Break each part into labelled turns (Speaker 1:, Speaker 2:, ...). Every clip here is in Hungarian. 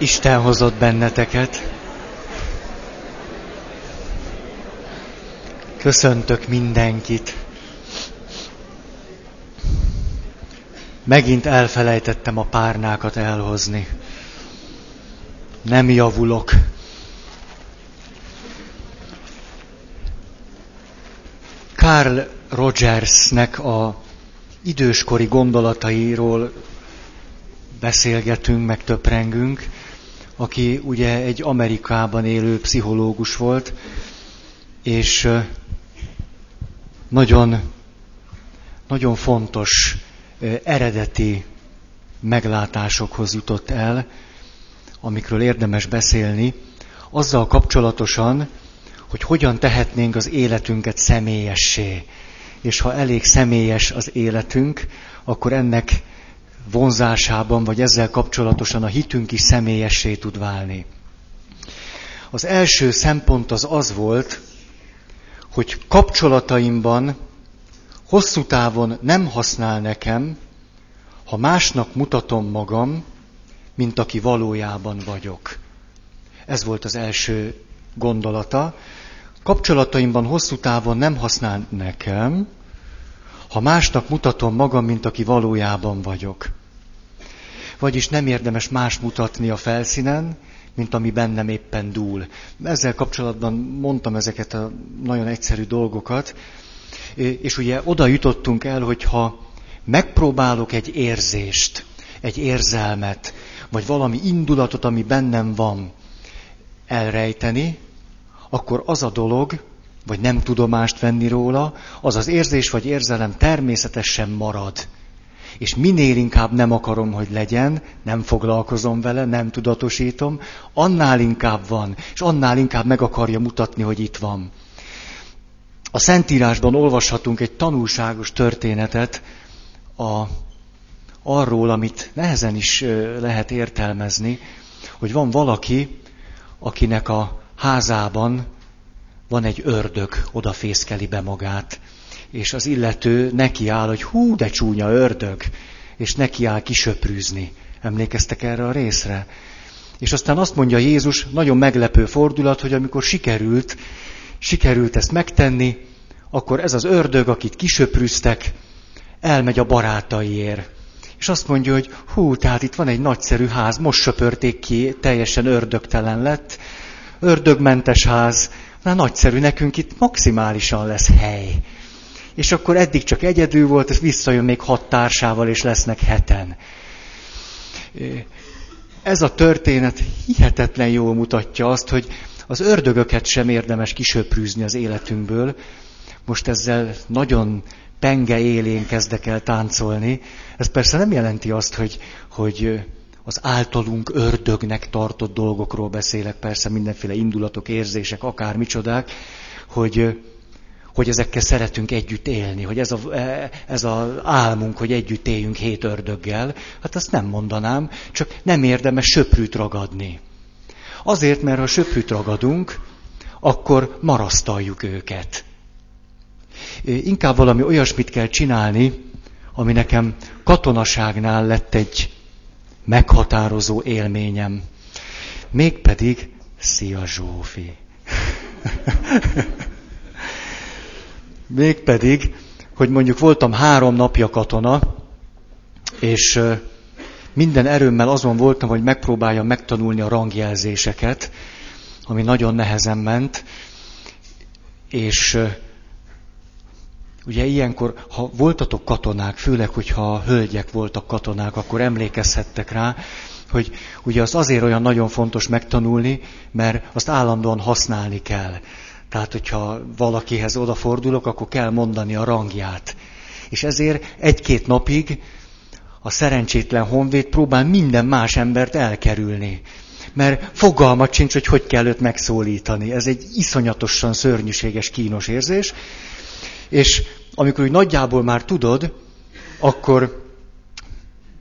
Speaker 1: Isten hozott benneteket. Köszöntök mindenkit. Megint elfelejtettem a párnákat elhozni. Nem javulok. Carl Rogersnek a időskori gondolatairól beszélgetünk, meg töprengünk, aki ugye egy Amerikában élő pszichológus volt, és nagyon, nagyon fontos eredeti meglátásokhoz jutott el, amikről érdemes beszélni, azzal kapcsolatosan, hogy hogyan tehetnénk az életünket személyessé. És ha elég személyes az életünk, akkor ennek vonzásában, vagy ezzel kapcsolatosan a hitünk is személyessé tud válni. Az első szempont az az volt, hogy kapcsolataimban hosszú távon nem használ nekem, ha másnak mutatom magam, mint aki valójában vagyok. Ez volt az első gondolata. Kapcsolataimban hosszú távon nem használ nekem, ha másnak mutatom magam, mint aki valójában vagyok. Vagyis nem érdemes más mutatni a felszínen, mint ami bennem éppen dúl. Ezzel kapcsolatban mondtam ezeket a nagyon egyszerű dolgokat, és ugye oda jutottunk el, hogy ha megpróbálok egy érzést, egy érzelmet, vagy valami indulatot, ami bennem van, elrejteni, akkor az a dolog, vagy nem tudomást venni róla, az az érzés vagy érzelem természetesen marad. És minél inkább nem akarom, hogy legyen, nem foglalkozom vele, nem tudatosítom, annál inkább van, és annál inkább meg akarja mutatni, hogy itt van. A Szentírásban olvashatunk egy tanulságos történetet a, arról, amit nehezen is lehet értelmezni, hogy van valaki, akinek a házában van egy ördög, odafészkeli be magát, és az illető neki áll, hogy hú, de csúnya ördög, és neki áll kisöprűzni. Emlékeztek erre a részre? És aztán azt mondja Jézus, nagyon meglepő fordulat, hogy amikor sikerült, sikerült ezt megtenni, akkor ez az ördög, akit kisöprűztek, elmegy a barátaiért. És azt mondja, hogy hú, tehát itt van egy nagyszerű ház, most söpörték ki, teljesen ördögtelen lett, ördögmentes ház, na nagyszerű, nekünk itt maximálisan lesz hely. És akkor eddig csak egyedül volt, és visszajön még hat társával, és lesznek heten. Ez a történet hihetetlen jól mutatja azt, hogy az ördögöket sem érdemes kisöprűzni az életünkből. Most ezzel nagyon penge élén kezdek el táncolni. Ez persze nem jelenti azt, hogy, hogy az általunk ördögnek tartott dolgokról beszélek, persze mindenféle indulatok, érzések, akár micsodák, hogy, hogy ezekkel szeretünk együtt élni, hogy ez az ez a álmunk, hogy együtt éljünk hét ördöggel, hát azt nem mondanám, csak nem érdemes söprűt ragadni. Azért, mert ha söprűt ragadunk, akkor marasztaljuk őket. Inkább valami olyasmit kell csinálni, ami nekem katonaságnál lett egy meghatározó élményem. Mégpedig, szia Zsófi! Mégpedig, hogy mondjuk voltam három napja katona, és minden erőmmel azon voltam, hogy megpróbáljam megtanulni a rangjelzéseket, ami nagyon nehezen ment, és Ugye ilyenkor, ha voltatok katonák, főleg, hogyha a hölgyek voltak katonák, akkor emlékezhettek rá, hogy ugye az azért olyan nagyon fontos megtanulni, mert azt állandóan használni kell. Tehát, hogyha valakihez odafordulok, akkor kell mondani a rangját. És ezért egy-két napig a szerencsétlen honvéd próbál minden más embert elkerülni. Mert fogalmat sincs, hogy hogy kell őt megszólítani. Ez egy iszonyatosan szörnyűséges, kínos érzés. És amikor úgy nagyjából már tudod, akkor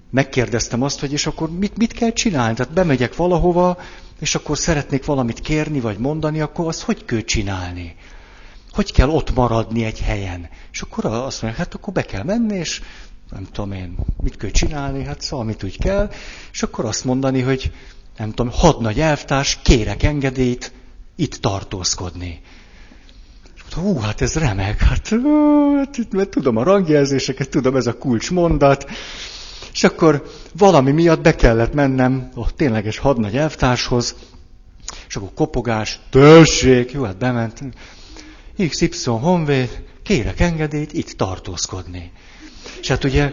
Speaker 1: megkérdeztem azt, hogy és akkor mit, mit kell csinálni? Tehát bemegyek valahova, és akkor szeretnék valamit kérni, vagy mondani, akkor azt hogy kell csinálni? Hogy kell ott maradni egy helyen? És akkor azt mondja, hát akkor be kell menni, és nem tudom én, mit kell csinálni, hát szóval mit úgy kell, és akkor azt mondani, hogy nem tudom, hadnagy elvtárs, kérek engedélyt itt tartózkodni. Hú, hát ez remek, hát, hát mert tudom a rangjelzéseket, tudom, ez a kulcsmondat. És akkor valami miatt be kellett mennem a tényleges hadnagy elvtárshoz, és akkor kopogás, törzség, jó, hát bement. XY Honvéd, kérek engedélyt itt tartózkodni. És hát ugye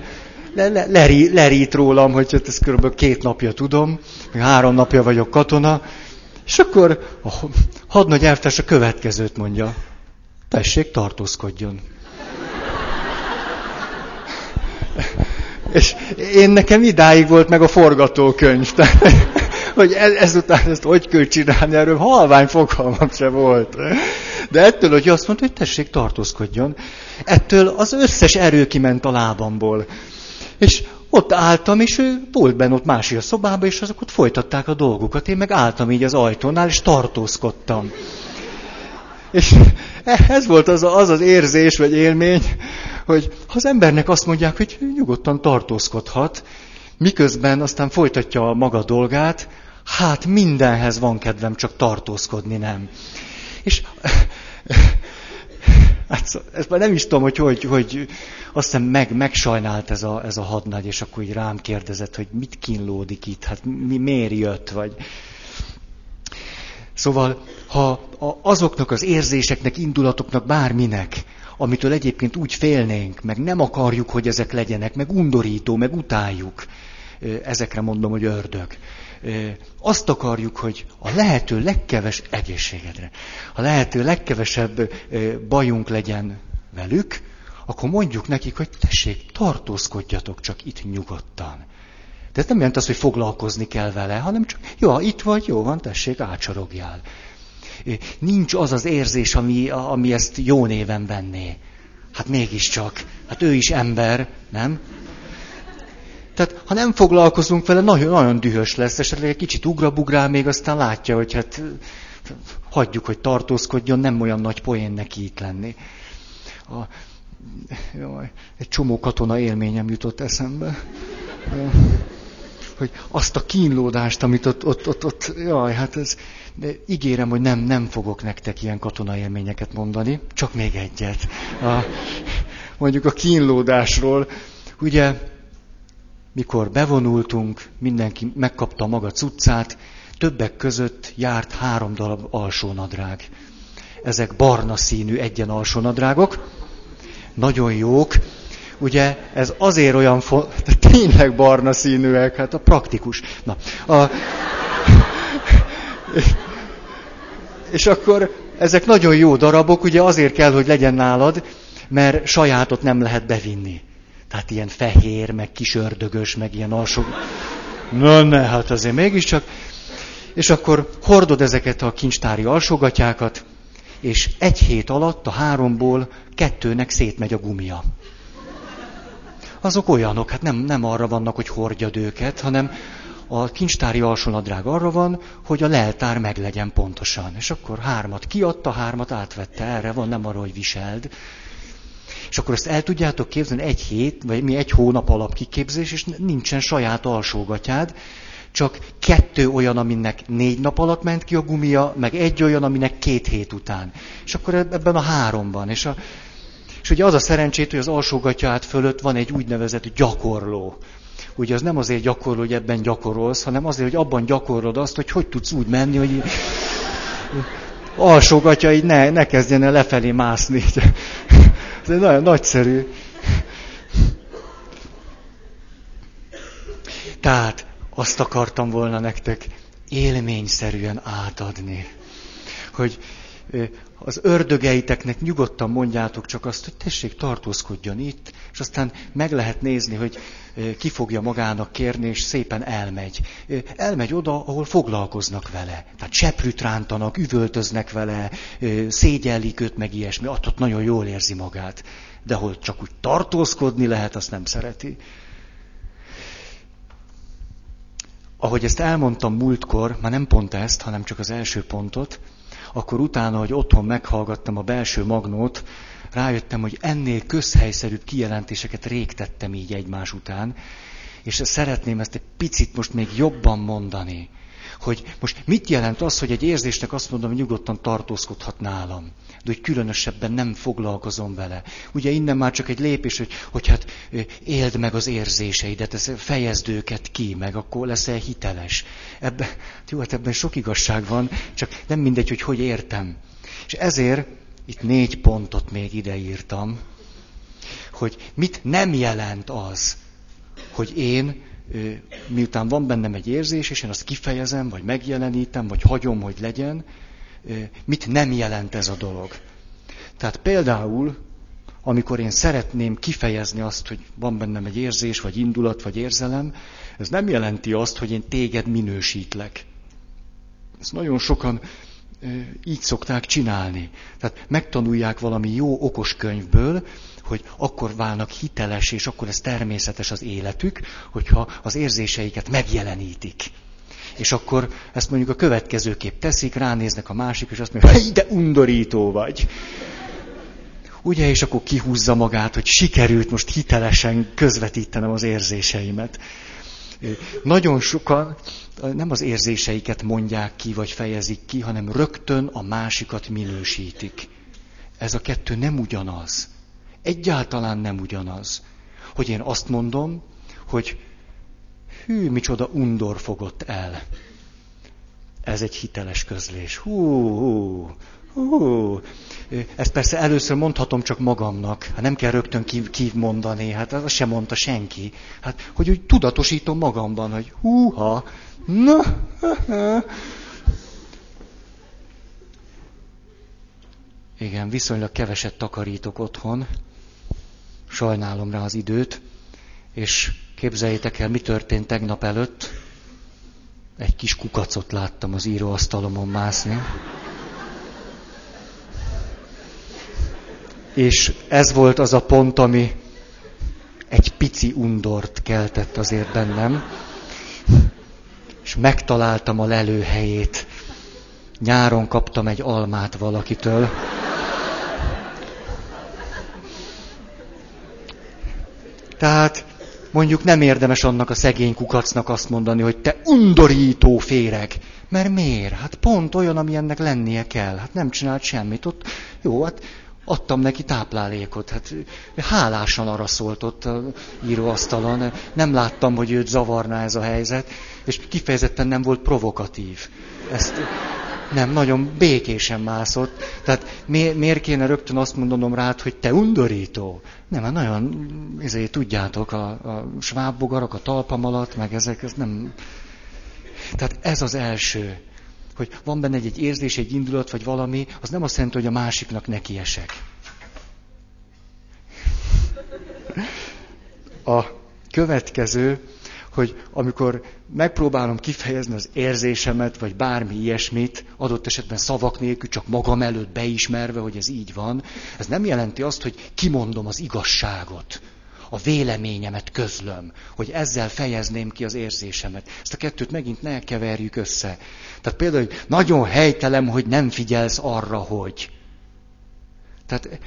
Speaker 1: le, le, lerít, lerít rólam, hogy hát ezt kb. két napja tudom, meg három napja vagyok katona, és akkor a hadnagy elvtárs a következőt mondja. Tessék, tartózkodjon. És én nekem idáig volt meg a forgatókönyv. Tehát, hogy ezután ezt hogy kell csinálni, erről halvány fogalmam se volt. De ettől, hogy azt mondta, hogy tessék, tartózkodjon, ettől az összes erő kiment a lábamból. És ott álltam, és ő volt benne ott másik a szobába, és azok ott folytatták a dolgukat. Én meg álltam így az ajtónál, és tartózkodtam. És ez volt az, az az érzés, vagy élmény, hogy ha az embernek azt mondják, hogy nyugodtan tartózkodhat, miközben aztán folytatja a maga dolgát, hát mindenhez van kedvem, csak tartózkodni nem. És hát ezt már nem is tudom, hogy hogy, hogy azt hiszem meg, megsajnált ez a, ez a hadnagy, és akkor így rám kérdezett, hogy mit kínlódik itt, hát mi, miért jött, vagy... Szóval, ha azoknak az érzéseknek, indulatoknak, bárminek, amitől egyébként úgy félnénk, meg nem akarjuk, hogy ezek legyenek, meg undorító, meg utáljuk, ezekre mondom, hogy ördög. Azt akarjuk, hogy a lehető legkeves egészségedre, a lehető legkevesebb bajunk legyen velük, akkor mondjuk nekik, hogy tessék, tartózkodjatok csak itt nyugodtan. De ez nem jelent az, hogy foglalkozni kell vele, hanem csak, jó, itt vagy, jó van, tessék, ácsorogjál. Nincs az az érzés, ami, ami ezt jó néven venné. Hát mégiscsak. Hát ő is ember, nem? Tehát ha nem foglalkozunk vele, nagyon, nagyon dühös lesz, esetleg egy kicsit ugrabugrál, még aztán látja, hogy hát hagyjuk, hogy tartózkodjon, nem olyan nagy poén neki itt lenni. A, jaj, egy csomó katona élményem jutott eszembe. Hogy azt a kínlódást, amit ott, ott, ott, ott jaj, hát ez, de ígérem, hogy nem, nem fogok nektek ilyen katona élményeket mondani, csak még egyet. A, mondjuk a kínlódásról, ugye, mikor bevonultunk, mindenki megkapta maga cuccát, többek között járt három darab alsónadrág. Ezek barna színű egyen alsónadrágok, nagyon jók. Ugye ez azért olyan fontos, tényleg barna színűek, hát a praktikus. Na, a, és akkor ezek nagyon jó darabok, ugye azért kell, hogy legyen nálad, mert sajátot nem lehet bevinni. Tehát ilyen fehér, meg kis ördögös, meg ilyen alsó... Na ne, hát azért mégiscsak. És akkor hordod ezeket a kincstári alsógatyákat, és egy hét alatt a háromból kettőnek szétmegy a gumia. Azok olyanok, hát nem, nem arra vannak, hogy hordjad őket, hanem a kincstári alsónadrág arra van, hogy a leltár meglegyen pontosan. És akkor hármat kiadta, hármat átvette, erre van, nem arra, hogy viseld. És akkor ezt el tudjátok képzelni, egy hét, vagy mi egy hónap alapkiképzés, és nincsen saját alsógatyád, csak kettő olyan, aminek négy nap alatt ment ki a gumia, meg egy olyan, aminek két hét után. És akkor ebben a háromban. És, a, és ugye az a szerencsét, hogy az alsógatyád fölött van egy úgynevezett gyakorló. Ugye az nem azért gyakorló, hogy ebben gyakorolsz, hanem azért, hogy abban gyakorlod azt, hogy hogy tudsz úgy menni, hogy alsógatja így ne, ne kezdjen el lefelé mászni. Ez nagyon nagyszerű. Tehát azt akartam volna nektek élményszerűen átadni, hogy az ördögeiteknek nyugodtan mondjátok csak azt, hogy tessék, tartózkodjon itt, és aztán meg lehet nézni, hogy ki fogja magának kérni, és szépen elmegy. Elmegy oda, ahol foglalkoznak vele. Tehát seprűt rántanak, üvöltöznek vele, szégyellik őt, meg ilyesmi. Ott nagyon jól érzi magát. De hol csak úgy tartózkodni lehet, azt nem szereti. Ahogy ezt elmondtam múltkor, már nem pont ezt, hanem csak az első pontot, akkor utána, hogy otthon meghallgattam a belső magnót, rájöttem, hogy ennél közhelyszerűbb kijelentéseket rég tettem így egymás után, és szeretném ezt egy picit most még jobban mondani, hogy most mit jelent az, hogy egy érzésnek azt mondom, hogy nyugodtan tartózkodhat nálam, de hogy különösebben nem foglalkozom vele. Ugye innen már csak egy lépés, hogy, hogy hát éld meg az érzéseidet, ez fejezd őket ki, meg akkor leszel hiteles. Ebben, jó, hát ebben sok igazság van, csak nem mindegy, hogy hogy értem. És ezért itt négy pontot még ideírtam, hogy mit nem jelent az, hogy én miután van bennem egy érzés, és én azt kifejezem, vagy megjelenítem, vagy hagyom, hogy legyen, mit nem jelent ez a dolog. Tehát például, amikor én szeretném kifejezni azt, hogy van bennem egy érzés, vagy indulat, vagy érzelem, ez nem jelenti azt, hogy én téged minősítlek. Ezt nagyon sokan így szokták csinálni. Tehát megtanulják valami jó okos könyvből, hogy akkor válnak hiteles, és akkor ez természetes az életük, hogyha az érzéseiket megjelenítik. És akkor ezt mondjuk a következőképp teszik, ránéznek a másik, és azt mondja, hogy de undorító vagy. Ugye, és akkor kihúzza magát, hogy sikerült most hitelesen közvetítenem az érzéseimet. Nagyon sokan nem az érzéseiket mondják ki, vagy fejezik ki, hanem rögtön a másikat minősítik. Ez a kettő nem ugyanaz. Egyáltalán nem ugyanaz. Hogy én azt mondom, hogy hű, micsoda undor fogott el. Ez egy hiteles közlés. Hú, hú, hú. Ezt persze először mondhatom csak magamnak. Hát nem kell rögtön mondani, hát azt sem mondta senki. Hát, hogy úgy tudatosítom magamban, hogy húha, na, Igen, viszonylag keveset takarítok otthon, sajnálom rá az időt, és képzeljétek el, mi történt tegnap előtt. Egy kis kukacot láttam az íróasztalomon mászni. És ez volt az a pont, ami egy pici undort keltett azért bennem. És megtaláltam a lelőhelyét. Nyáron kaptam egy almát valakitől. Tehát mondjuk nem érdemes annak a szegény kukacnak azt mondani, hogy te undorító féreg. Mert miért? Hát pont olyan, ami ennek lennie kell. Hát nem csinált semmit. Ott, jó, hát adtam neki táplálékot. Hát hálásan arra szólt ott a íróasztalon. Nem láttam, hogy őt zavarná ez a helyzet, és kifejezetten nem volt provokatív. Ezt nem, nagyon békésen mászott. Tehát mi, miért kéne rögtön azt mondanom rád, hogy te undorító? Nem, mert nagyon, ezért tudjátok, a, a svábbogarak a talpam alatt, meg ezek, ez nem... Tehát ez az első, hogy van benne egy, egy érzés, egy indulat, vagy valami, az nem azt jelenti, hogy a másiknak nekiesek. A következő, hogy amikor megpróbálom kifejezni az érzésemet, vagy bármi ilyesmit, adott esetben szavak nélkül, csak magam előtt beismerve, hogy ez így van, ez nem jelenti azt, hogy kimondom az igazságot, a véleményemet közlöm, hogy ezzel fejezném ki az érzésemet. Ezt a kettőt megint ne keverjük össze. Tehát például, hogy nagyon helytelem, hogy nem figyelsz arra, hogy. Tehát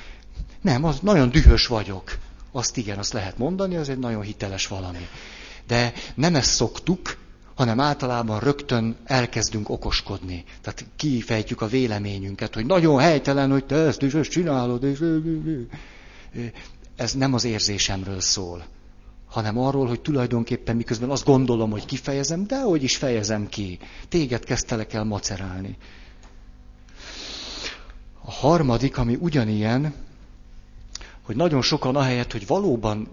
Speaker 1: nem, az nagyon dühös vagyok. Azt igen, azt lehet mondani, az egy nagyon hiteles valami. De nem ezt szoktuk, hanem általában rögtön elkezdünk okoskodni. Tehát kifejtjük a véleményünket, hogy nagyon helytelen, hogy te ezt is ezt csinálod. És... Ez nem az érzésemről szól, hanem arról, hogy tulajdonképpen miközben azt gondolom, hogy kifejezem, de hogy is fejezem ki. Téged kezdtelek el macerálni. A harmadik, ami ugyanilyen, hogy nagyon sokan ahelyett, hogy valóban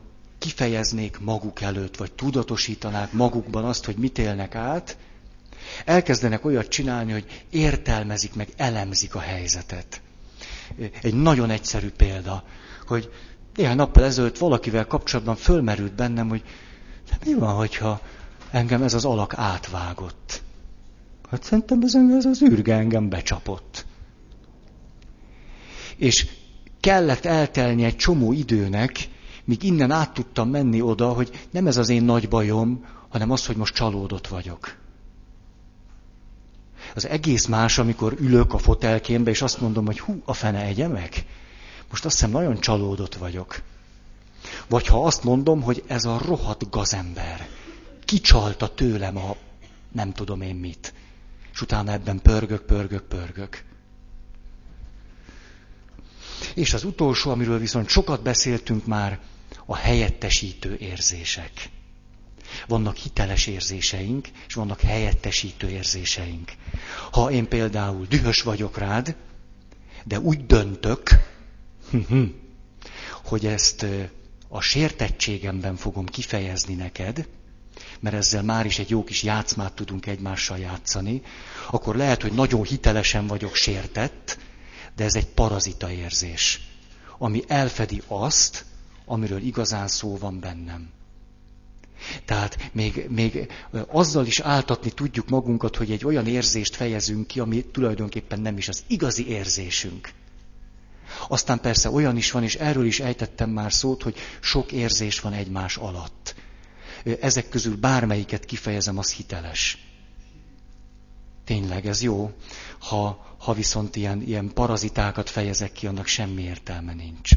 Speaker 1: kifejeznék maguk előtt, vagy tudatosítanák magukban azt, hogy mit élnek át, elkezdenek olyat csinálni, hogy értelmezik meg, elemzik a helyzetet. Egy nagyon egyszerű példa, hogy néhány nappal ezelőtt valakivel kapcsolatban fölmerült bennem, hogy mi van, hogyha engem ez az alak átvágott. Hát szerintem ez, ez az űrge engem becsapott. És kellett eltelni egy csomó időnek, míg innen át tudtam menni oda, hogy nem ez az én nagy bajom, hanem az, hogy most csalódott vagyok. Az egész más, amikor ülök a fotelkémbe, és azt mondom, hogy hú, a fene egye meg. Most azt hiszem, nagyon csalódott vagyok. Vagy ha azt mondom, hogy ez a rohadt gazember kicsalta tőlem a nem tudom én mit. És utána ebben pörgök, pörgök, pörgök. És az utolsó, amiről viszont sokat beszéltünk már, a helyettesítő érzések. Vannak hiteles érzéseink, és vannak helyettesítő érzéseink. Ha én például dühös vagyok rád, de úgy döntök, hogy ezt a sértettségemben fogom kifejezni neked, mert ezzel már is egy jó kis játszmát tudunk egymással játszani, akkor lehet, hogy nagyon hitelesen vagyok sértett, de ez egy parazita érzés, ami elfedi azt, amiről igazán szó van bennem. Tehát még, még azzal is áltatni tudjuk magunkat, hogy egy olyan érzést fejezünk ki, ami tulajdonképpen nem is az igazi érzésünk. Aztán persze olyan is van, és erről is ejtettem már szót, hogy sok érzés van egymás alatt. Ezek közül bármelyiket kifejezem, az hiteles. Tényleg, ez jó. Ha, ha viszont ilyen, ilyen parazitákat fejezek ki, annak semmi értelme nincs.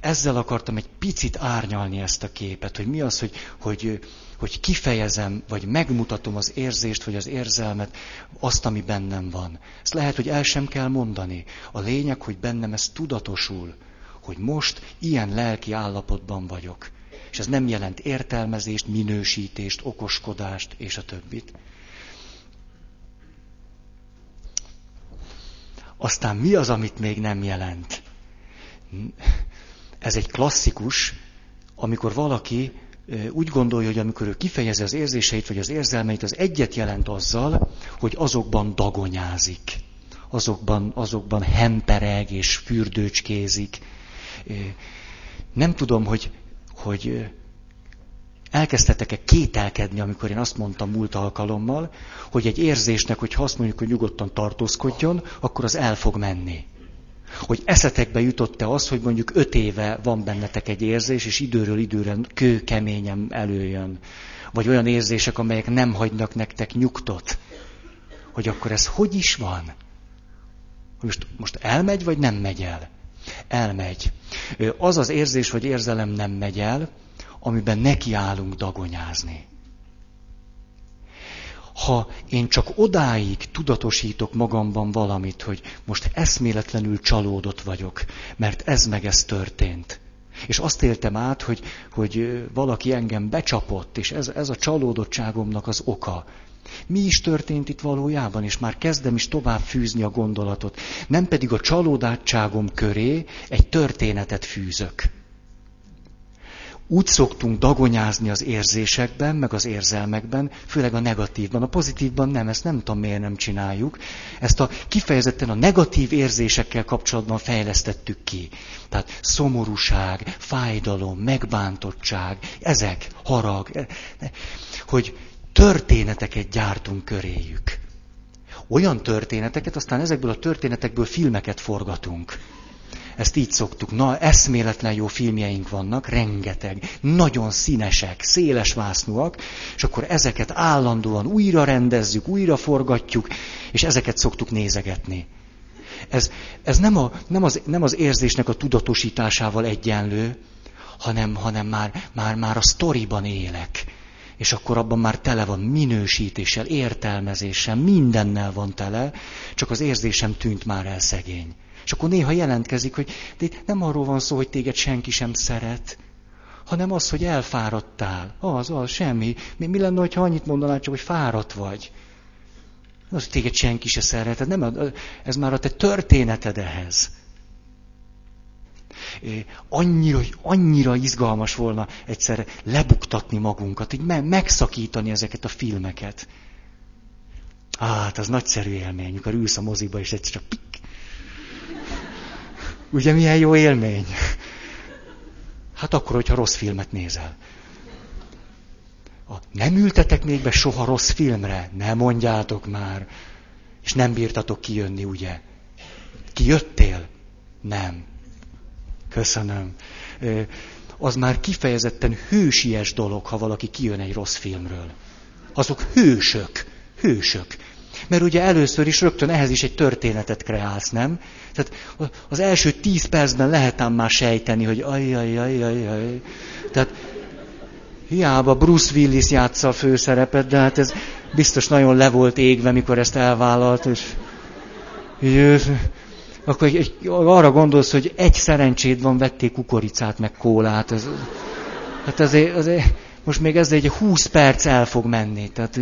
Speaker 1: Ezzel akartam egy picit árnyalni ezt a képet, hogy mi az, hogy, hogy, hogy kifejezem, vagy megmutatom az érzést, vagy az érzelmet, azt, ami bennem van. Ezt lehet, hogy el sem kell mondani. A lényeg, hogy bennem ez tudatosul, hogy most ilyen lelki állapotban vagyok. És ez nem jelent értelmezést, minősítést, okoskodást, és a többit. Aztán mi az, amit még nem jelent? Ez egy klasszikus, amikor valaki úgy gondolja, hogy amikor ő kifejezi az érzéseit vagy az érzelmeit, az egyet jelent azzal, hogy azokban dagonyázik, azokban, azokban hempereg és fürdőcskézik. Nem tudom, hogy, hogy elkezdtetek-e kételkedni, amikor én azt mondtam múlt alkalommal, hogy egy érzésnek, hogy ha azt mondjuk, hogy nyugodtan tartózkodjon, akkor az el fog menni hogy eszetekbe jutott-e az, hogy mondjuk öt éve van bennetek egy érzés, és időről időre kő keményen előjön. Vagy olyan érzések, amelyek nem hagynak nektek nyugtot. Hogy akkor ez hogy is van? Most, most elmegy, vagy nem megy el? Elmegy. Az az érzés vagy érzelem nem megy el, amiben nekiállunk dagonyázni ha én csak odáig tudatosítok magamban valamit, hogy most eszméletlenül csalódott vagyok, mert ez meg ez történt. És azt éltem át, hogy, hogy valaki engem becsapott, és ez, ez a csalódottságomnak az oka. Mi is történt itt valójában, és már kezdem is tovább fűzni a gondolatot. Nem pedig a csalódátságom köré egy történetet fűzök. Úgy szoktunk dagonyázni az érzésekben, meg az érzelmekben, főleg a negatívban. A pozitívban nem, ezt nem tudom miért nem csináljuk. Ezt a kifejezetten a negatív érzésekkel kapcsolatban fejlesztettük ki. Tehát szomorúság, fájdalom, megbántottság, ezek, harag, e, hogy történeteket gyártunk köréjük. Olyan történeteket, aztán ezekből a történetekből filmeket forgatunk. Ezt így szoktuk. Na, eszméletlen jó filmjeink vannak, rengeteg. Nagyon színesek, széles vásznúak, és akkor ezeket állandóan újra rendezzük, újra forgatjuk, és ezeket szoktuk nézegetni. Ez, ez nem, a, nem, az, nem az érzésnek a tudatosításával egyenlő, hanem, hanem már, már, már a sztoriban élek. És akkor abban már tele van minősítéssel, értelmezéssel, mindennel van tele, csak az érzésem tűnt már el szegény. És akkor néha jelentkezik, hogy de nem arról van szó, hogy téged senki sem szeret, hanem az, hogy elfáradtál. Az, az, semmi. Mi, mi lenne, ha annyit mondanál csak, hogy fáradt vagy? Az, hogy téged senki se szeret. Ez, nem, ez már a te történeted ehhez. Annyira, annyira izgalmas volna egyszer lebuktatni magunkat, így megszakítani ezeket a filmeket. Hát az nagyszerű élmény, amikor ülsz a moziba, és egyszer csak Ugye milyen jó élmény? Hát akkor, hogyha rossz filmet nézel. Nem ültetek még be soha rossz filmre? Nem mondjátok már. És nem bírtatok kijönni, ugye? Kijöttél? Nem. Köszönöm. Az már kifejezetten hősies dolog, ha valaki kijön egy rossz filmről. Azok hősök. Hősök. Mert ugye először is rögtön ehhez is egy történetet kreálsz, nem? Tehát az első tíz percben lehet ám már sejteni, hogy ajjajajajaj. Tehát hiába Bruce Willis játsza a főszerepet, de hát ez biztos nagyon le volt égve, mikor ezt elvállalt, és, akkor egy, egy, arra gondolsz, hogy egy szerencséd van, vették kukoricát, meg kólát. Ez, hát azért, azért, most még ezzel egy 20 perc el fog menni. Tehát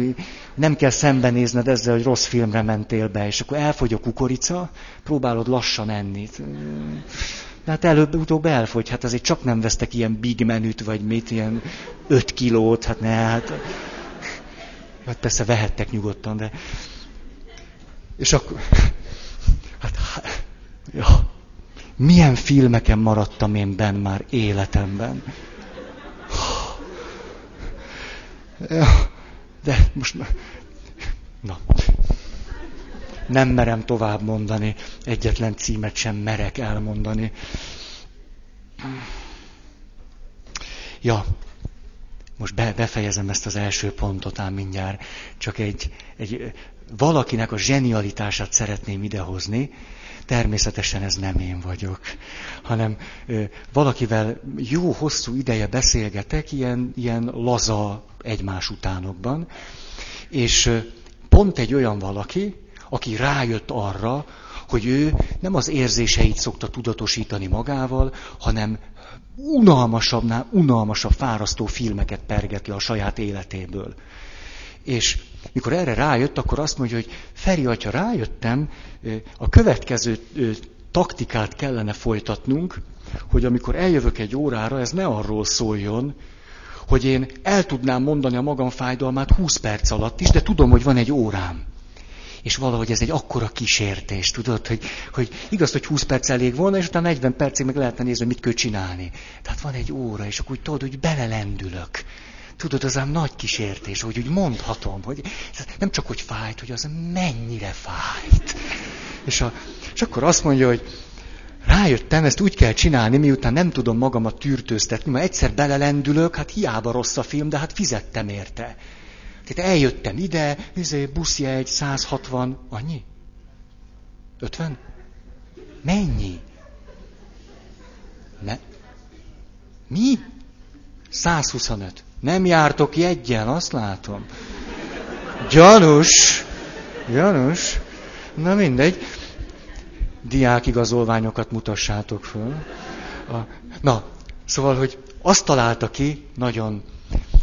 Speaker 1: nem kell szembenézned ezzel, hogy rossz filmre mentél be, és akkor elfogy a kukorica, próbálod lassan enni. De hát előbb-utóbb elfogy, hát azért csak nem vesztek ilyen big menüt, vagy mit, ilyen 5 kilót, hát ne, hát... Hát persze vehettek nyugodtan, de... És akkor... Hát ja. Milyen filmeken maradtam én benn már életemben. Ja, de most... Na. Nem merem tovább mondani, egyetlen címet sem merek elmondani. Ja, most be, befejezem ezt az első pontot ám mindjárt, csak egy, egy valakinek a zsenialitását szeretném idehozni, természetesen ez nem én vagyok, hanem ö, valakivel jó hosszú ideje beszélgetek, ilyen, ilyen laza egymás utánokban, és pont egy olyan valaki, aki rájött arra, hogy ő nem az érzéseit szokta tudatosítani magával, hanem unalmasabbnál unalmasabb, fárasztó filmeket pergeti a saját életéből. És mikor erre rájött, akkor azt mondja, hogy Feri, atya, rájöttem, a következő taktikát kellene folytatnunk, hogy amikor eljövök egy órára, ez ne arról szóljon, hogy én el tudnám mondani a magam fájdalmát 20 perc alatt is, de tudom, hogy van egy órám. És valahogy ez egy akkora kísértés, tudod, hogy, hogy igaz, hogy 20 perc elég volna, és utána 40 percig meg lehetne nézni, mit kell csinálni. Tehát van egy óra, és akkor úgy tudod, hogy belelendülök. Tudod, az ám nagy kísértés, hogy úgy mondhatom, hogy nem csak hogy fájt, hogy az mennyire fájt. És, a, és akkor azt mondja, hogy rájöttem, ezt úgy kell csinálni, miután nem tudom magamat tűrtőztetni, mert egyszer belelendülök, hát hiába rossz a film, de hát fizettem érte. Tehát eljöttem ide, izé, buszjegy, 160, annyi? 50? Mennyi? Ne? Mi? 125. Nem jártok jegyen, azt látom. Gyanús. Gyanús. Na mindegy. Diákigazolványokat mutassátok föl. A, na, szóval, hogy azt találta ki nagyon,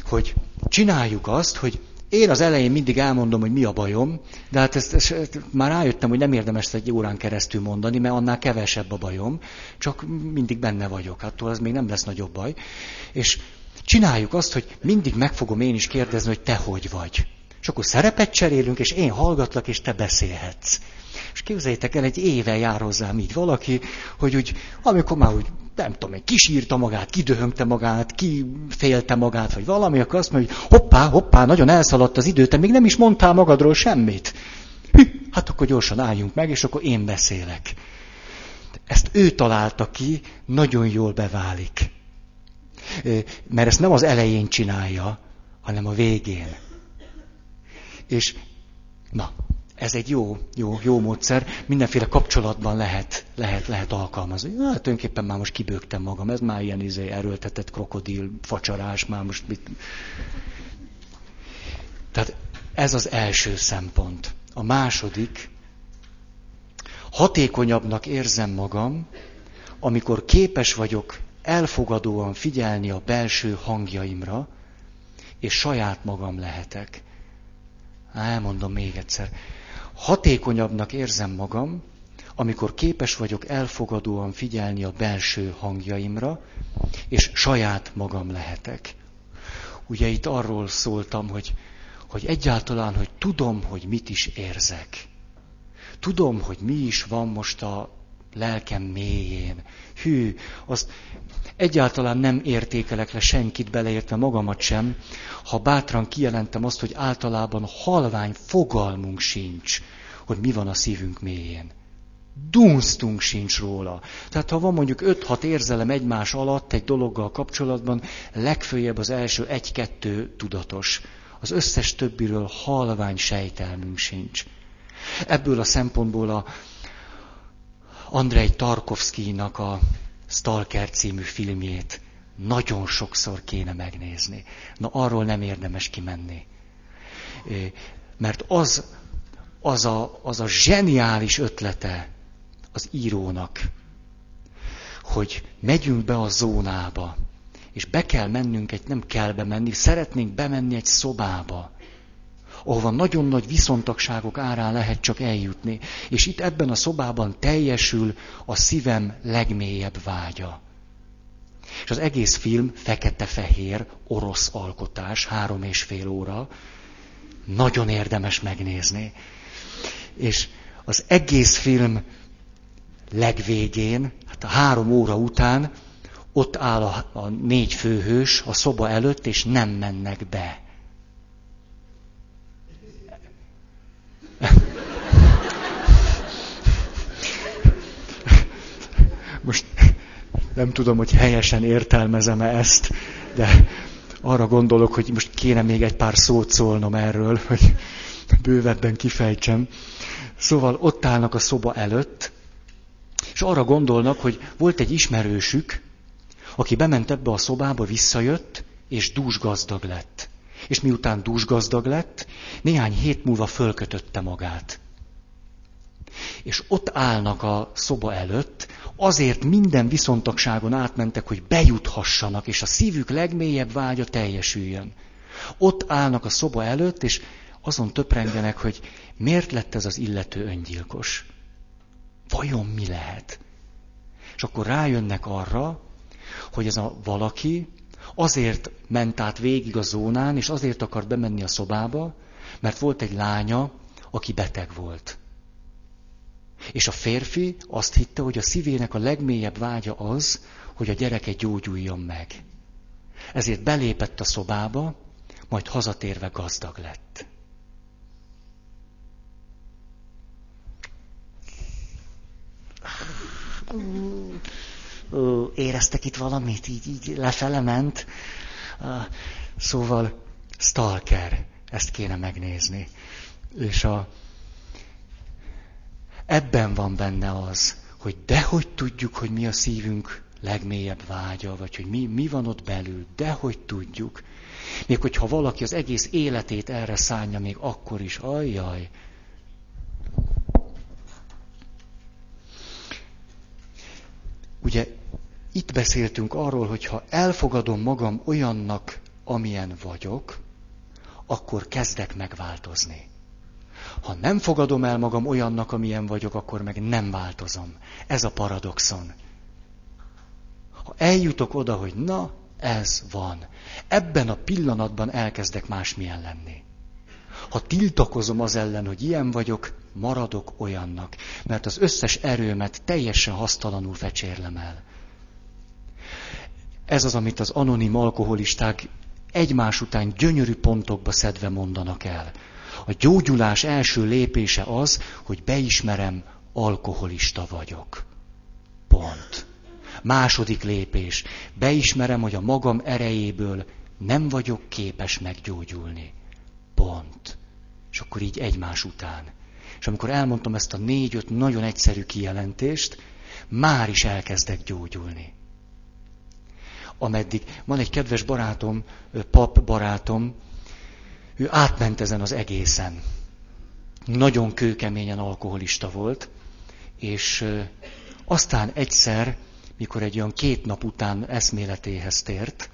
Speaker 1: hogy csináljuk azt, hogy én az elején mindig elmondom, hogy mi a bajom, de hát ezt, ezt, ezt már rájöttem, hogy nem érdemes ezt egy órán keresztül mondani, mert annál kevesebb a bajom, csak mindig benne vagyok, attól az még nem lesz nagyobb baj. És csináljuk azt, hogy mindig meg fogom én is kérdezni, hogy te hogy vagy. És akkor szerepet cserélünk, és én hallgatlak, és te beszélhetsz. És képzeljétek el, egy éve jár hozzám így valaki, hogy úgy, amikor már úgy, nem tudom, egy kisírta magát, kidöhögte magát, kifélte magát, vagy valami, akkor azt mondja, hogy hoppá, hoppá, nagyon elszaladt az idő, te még nem is mondtál magadról semmit. Hű, hát akkor gyorsan álljunk meg, és akkor én beszélek. Ezt ő találta ki, nagyon jól beválik. Mert ezt nem az elején csinálja, hanem a végén. És na, ez egy jó, jó, jó módszer, mindenféle kapcsolatban lehet, lehet, lehet alkalmazni. Na, hát tulajdonképpen már most kibőgtem magam, ez már ilyen izé, erőltetett krokodil, facsarás, már most mit... Tehát ez az első szempont. A második, hatékonyabbnak érzem magam, amikor képes vagyok elfogadóan figyelni a belső hangjaimra, és saját magam lehetek. Elmondom még egyszer. Hatékonyabbnak érzem magam, amikor képes vagyok elfogadóan figyelni a belső hangjaimra, és saját magam lehetek. Ugye itt arról szóltam, hogy, hogy egyáltalán, hogy tudom, hogy mit is érzek. Tudom, hogy mi is van most a lelkem mélyén. Hű, azt egyáltalán nem értékelek le senkit, beleértve magamat sem, ha bátran kijelentem azt, hogy általában halvány fogalmunk sincs, hogy mi van a szívünk mélyén. Dunsztunk sincs róla. Tehát ha van mondjuk 5-6 érzelem egymás alatt egy dologgal kapcsolatban, legfőjebb az első egy-kettő tudatos. Az összes többiről halvány sejtelmünk sincs. Ebből a szempontból a Andrei Tarkovszkijnak a Stalker című filmjét nagyon sokszor kéne megnézni. Na arról nem érdemes kimenni. Mert az, az a, az a zseniális ötlete az írónak, hogy megyünk be a zónába, és be kell mennünk egy, nem kell bemenni, szeretnénk bemenni egy szobába, ahova nagyon nagy viszontagságok árán lehet csak eljutni. És itt ebben a szobában teljesül a szívem legmélyebb vágya. És az egész film fekete-fehér, orosz alkotás, három és fél óra. Nagyon érdemes megnézni. És az egész film legvégén, hát a három óra után ott áll a, a négy főhős a szoba előtt, és nem mennek be. Most nem tudom, hogy helyesen értelmezem-e ezt, de arra gondolok, hogy most kéne még egy pár szót szólnom erről, hogy bővebben kifejtsem. Szóval ott állnak a szoba előtt, és arra gondolnak, hogy volt egy ismerősük, aki bement ebbe a szobába, visszajött, és dúsgazdag lett. És miután dúsgazdag lett, néhány hét múlva fölkötötte magát. És ott állnak a szoba előtt, azért minden viszontagságon átmentek, hogy bejuthassanak, és a szívük legmélyebb vágya teljesüljön. Ott állnak a szoba előtt, és azon töprengenek, hogy miért lett ez az illető öngyilkos. Vajon mi lehet? És akkor rájönnek arra, hogy ez a valaki azért ment át végig a zónán, és azért akart bemenni a szobába, mert volt egy lánya, aki beteg volt. És a férfi azt hitte, hogy a szívének a legmélyebb vágya az, hogy a gyereke gyógyuljon meg. Ezért belépett a szobába, majd hazatérve gazdag lett. Éreztek itt valamit, így, így lefele ment. Szóval stalker, ezt kéne megnézni. És a, Ebben van benne az, hogy dehogy tudjuk, hogy mi a szívünk legmélyebb vágya, vagy hogy mi, mi van ott belül, dehogy tudjuk. Még hogyha valaki az egész életét erre szánja, még akkor is, ajjaj. Ugye itt beszéltünk arról, hogy ha elfogadom magam olyannak, amilyen vagyok, akkor kezdek megváltozni. Ha nem fogadom el magam olyannak, amilyen vagyok, akkor meg nem változom. Ez a paradoxon. Ha eljutok oda, hogy na, ez van. Ebben a pillanatban elkezdek másmilyen lenni. Ha tiltakozom az ellen, hogy ilyen vagyok, maradok olyannak, mert az összes erőmet teljesen hasztalanul fecsérlem el. Ez az, amit az anonim alkoholisták egymás után gyönyörű pontokba szedve mondanak el. A gyógyulás első lépése az, hogy beismerem, alkoholista vagyok. Pont. Második lépés. Beismerem, hogy a magam erejéből nem vagyok képes meggyógyulni. Pont. És akkor így egymás után. És amikor elmondtam ezt a négy-öt nagyon egyszerű kijelentést, már is elkezdek gyógyulni. Ameddig van egy kedves barátom, pap barátom, ő átment ezen az egészen. Nagyon kőkeményen alkoholista volt, és aztán egyszer, mikor egy olyan két nap után eszméletéhez tért,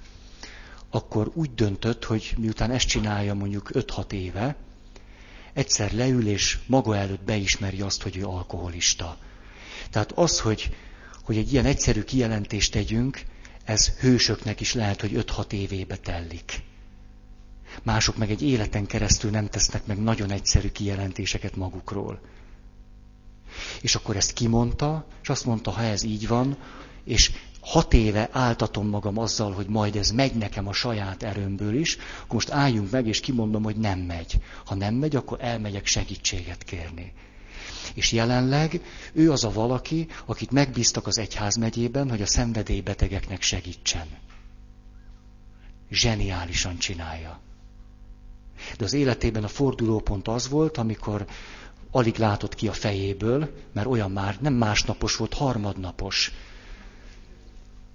Speaker 1: akkor úgy döntött, hogy miután ezt csinálja mondjuk 5-6 éve, egyszer leül és maga előtt beismeri azt, hogy ő alkoholista. Tehát az, hogy, hogy egy ilyen egyszerű kijelentést tegyünk, ez hősöknek is lehet, hogy 5-6 évébe tellik. Mások meg egy életen keresztül nem tesznek meg nagyon egyszerű kijelentéseket magukról. És akkor ezt kimondta, és azt mondta, ha ez így van, és hat éve áltatom magam azzal, hogy majd ez megy nekem a saját erőmből is, akkor most álljunk meg, és kimondom, hogy nem megy. Ha nem megy, akkor elmegyek segítséget kérni. És jelenleg ő az a valaki, akit megbíztak az egyházmegyében, hogy a szenvedélybetegeknek segítsen. Zseniálisan csinálja. De az életében a fordulópont az volt, amikor alig látott ki a fejéből, mert olyan már nem másnapos volt, harmadnapos.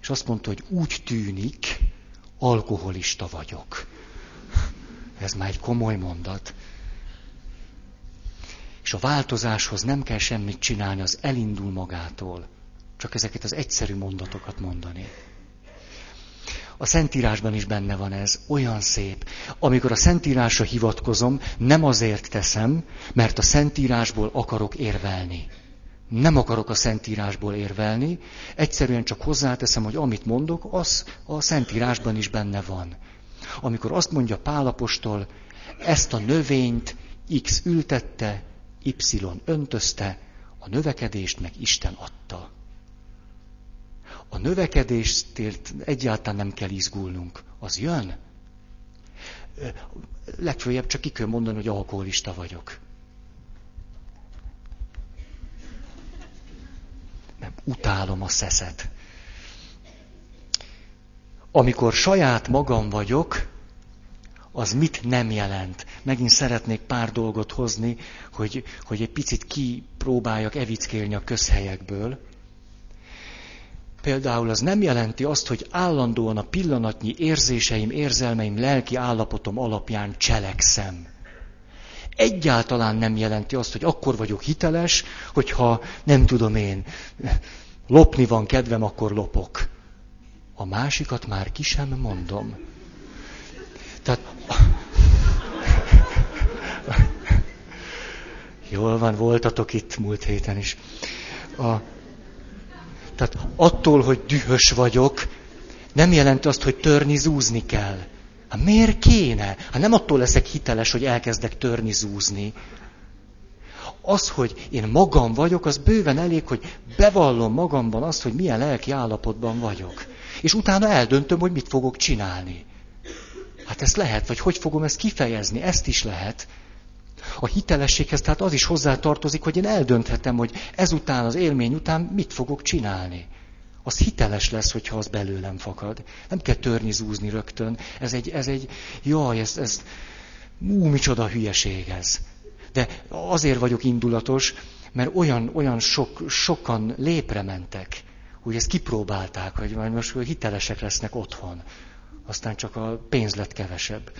Speaker 1: És azt mondta, hogy úgy tűnik, alkoholista vagyok. Ez már egy komoly mondat. És a változáshoz nem kell semmit csinálni, az elindul magától. Csak ezeket az egyszerű mondatokat mondani. A Szentírásban is benne van ez, olyan szép. Amikor a Szentírásra hivatkozom, nem azért teszem, mert a Szentírásból akarok érvelni. Nem akarok a Szentírásból érvelni, egyszerűen csak hozzáteszem, hogy amit mondok, az a Szentírásban is benne van. Amikor azt mondja Pálapostól, ezt a növényt X ültette, Y öntözte, a növekedést meg Isten adta. A növekedéstért egyáltalán nem kell izgulnunk. Az jön. Legfőjebb csak ki kell mondani, hogy alkoholista vagyok. Utálom a szeszet. Amikor saját magam vagyok, az mit nem jelent. Megint szeretnék pár dolgot hozni, hogy, hogy egy picit kipróbáljak evickélni a közhelyekből. Például az nem jelenti azt, hogy állandóan a pillanatnyi érzéseim, érzelmeim, lelki állapotom alapján cselekszem. Egyáltalán nem jelenti azt, hogy akkor vagyok hiteles, hogyha nem tudom én, lopni van kedvem, akkor lopok. A másikat már ki sem mondom. Tehát... Jól van, voltatok itt múlt héten is. A... Tehát attól, hogy dühös vagyok, nem jelenti azt, hogy törni, zúzni kell. Hát miért kéne? Hát nem attól leszek hiteles, hogy elkezdek törni, zúzni. Az, hogy én magam vagyok, az bőven elég, hogy bevallom magamban azt, hogy milyen lelki állapotban vagyok. És utána eldöntöm, hogy mit fogok csinálni. Hát ezt lehet, vagy hogy fogom ezt kifejezni, ezt is lehet. A hitelességhez tehát az is hozzátartozik, hogy én eldönthetem, hogy ezután, az élmény után mit fogok csinálni. Az hiteles lesz, hogyha az belőlem fakad. Nem kell törni, zúzni rögtön. Ez egy, ez egy, jaj, ez, ez, ú, micsoda hülyeség ez. De azért vagyok indulatos, mert olyan, olyan sok, sokan lépre mentek, hogy ezt kipróbálták, hogy majd most hitelesek lesznek otthon. Aztán csak a pénz lett kevesebb.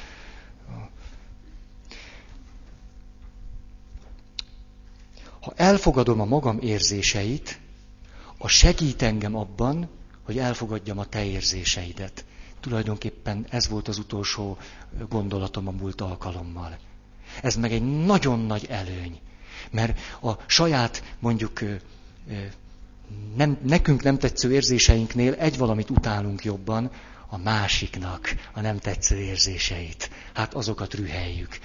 Speaker 1: Ha elfogadom a magam érzéseit, a segít engem abban, hogy elfogadjam a te érzéseidet. Tulajdonképpen ez volt az utolsó gondolatom a múlt alkalommal. Ez meg egy nagyon nagy előny. Mert a saját, mondjuk, nem, nekünk nem tetsző érzéseinknél egy valamit utálunk jobban, a másiknak a nem tetsző érzéseit. Hát azokat rüheljük.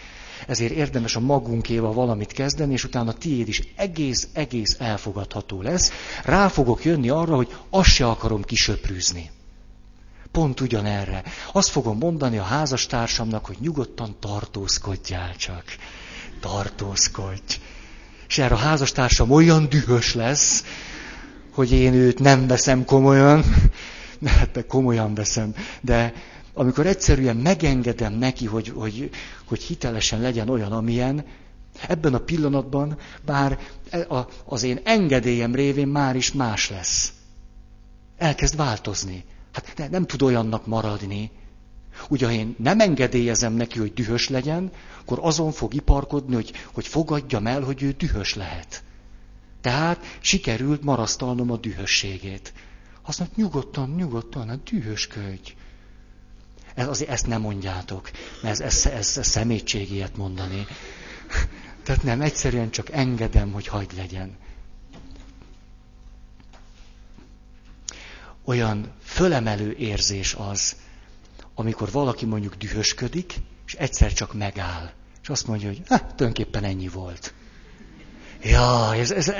Speaker 1: Ezért érdemes a magunkéval valamit kezdeni, és utána tiéd is egész-egész elfogadható lesz. Rá fogok jönni arra, hogy azt se akarom kisöprűzni. Pont ugyanerre. Azt fogom mondani a házastársamnak, hogy nyugodtan tartózkodjál csak. Tartózkodj. És erre a házastársam olyan dühös lesz, hogy én őt nem veszem komolyan, hát komolyan veszem, de amikor egyszerűen megengedem neki, hogy, hogy, hogy hitelesen legyen olyan, amilyen, ebben a pillanatban bár az én engedélyem révén már is más lesz. Elkezd változni. Hát ne, nem tud olyannak maradni. Ugye, ha én nem engedélyezem neki, hogy dühös legyen, akkor azon fog iparkodni, hogy, hogy fogadjam el, hogy ő dühös lehet. Tehát sikerült marasztalnom a dühösségét. Azt mondja, nyugodtan, nyugodtan, hát dühösködj. Ez, azért ezt nem mondjátok, mert ez, ez, ez, szemétség ilyet mondani. Tehát nem, egyszerűen csak engedem, hogy hagyd legyen. Olyan fölemelő érzés az, amikor valaki mondjuk dühösködik, és egyszer csak megáll. És azt mondja, hogy hát, tulajdonképpen ennyi volt. Ja, ez, ez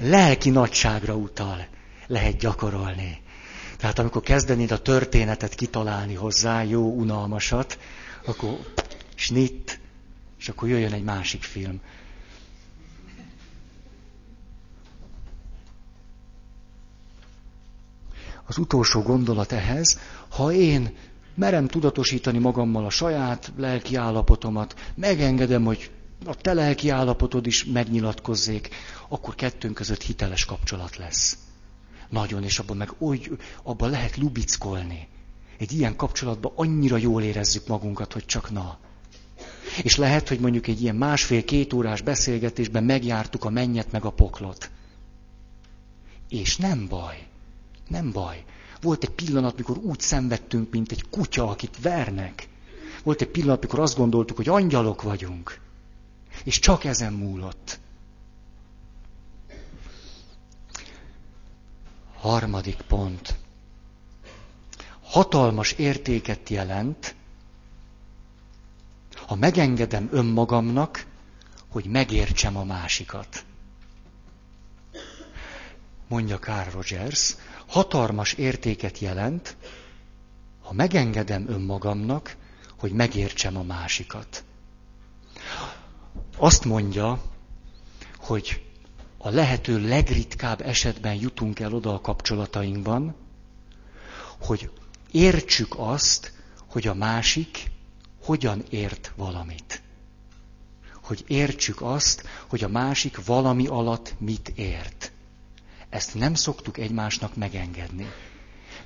Speaker 1: lelki nagyságra utal. Lehet gyakorolni. Tehát amikor kezdenéd a történetet kitalálni hozzá, jó, unalmasat, akkor snit, és akkor jöjjön egy másik film. Az utolsó gondolat ehhez, ha én merem tudatosítani magammal a saját lelki állapotomat, megengedem, hogy a te lelki állapotod is megnyilatkozzék, akkor kettőnk között hiteles kapcsolat lesz. Nagyon, és abban meg úgy, abban lehet lubickolni. Egy ilyen kapcsolatban annyira jól érezzük magunkat, hogy csak na. És lehet, hogy mondjuk egy ilyen másfél-két órás beszélgetésben megjártuk a mennyet meg a poklot. És nem baj. Nem baj. Volt egy pillanat, mikor úgy szenvedtünk, mint egy kutya, akit vernek. Volt egy pillanat, mikor azt gondoltuk, hogy angyalok vagyunk. És csak ezen múlott. Harmadik pont. Hatalmas értéket jelent, ha megengedem önmagamnak, hogy megértsem a másikat. Mondja Carl Rogers, hatalmas értéket jelent, ha megengedem önmagamnak, hogy megértsem a másikat. Azt mondja, hogy a lehető legritkább esetben jutunk el oda a kapcsolatainkban, hogy értsük azt, hogy a másik hogyan ért valamit. Hogy értsük azt, hogy a másik valami alatt mit ért. Ezt nem szoktuk egymásnak megengedni.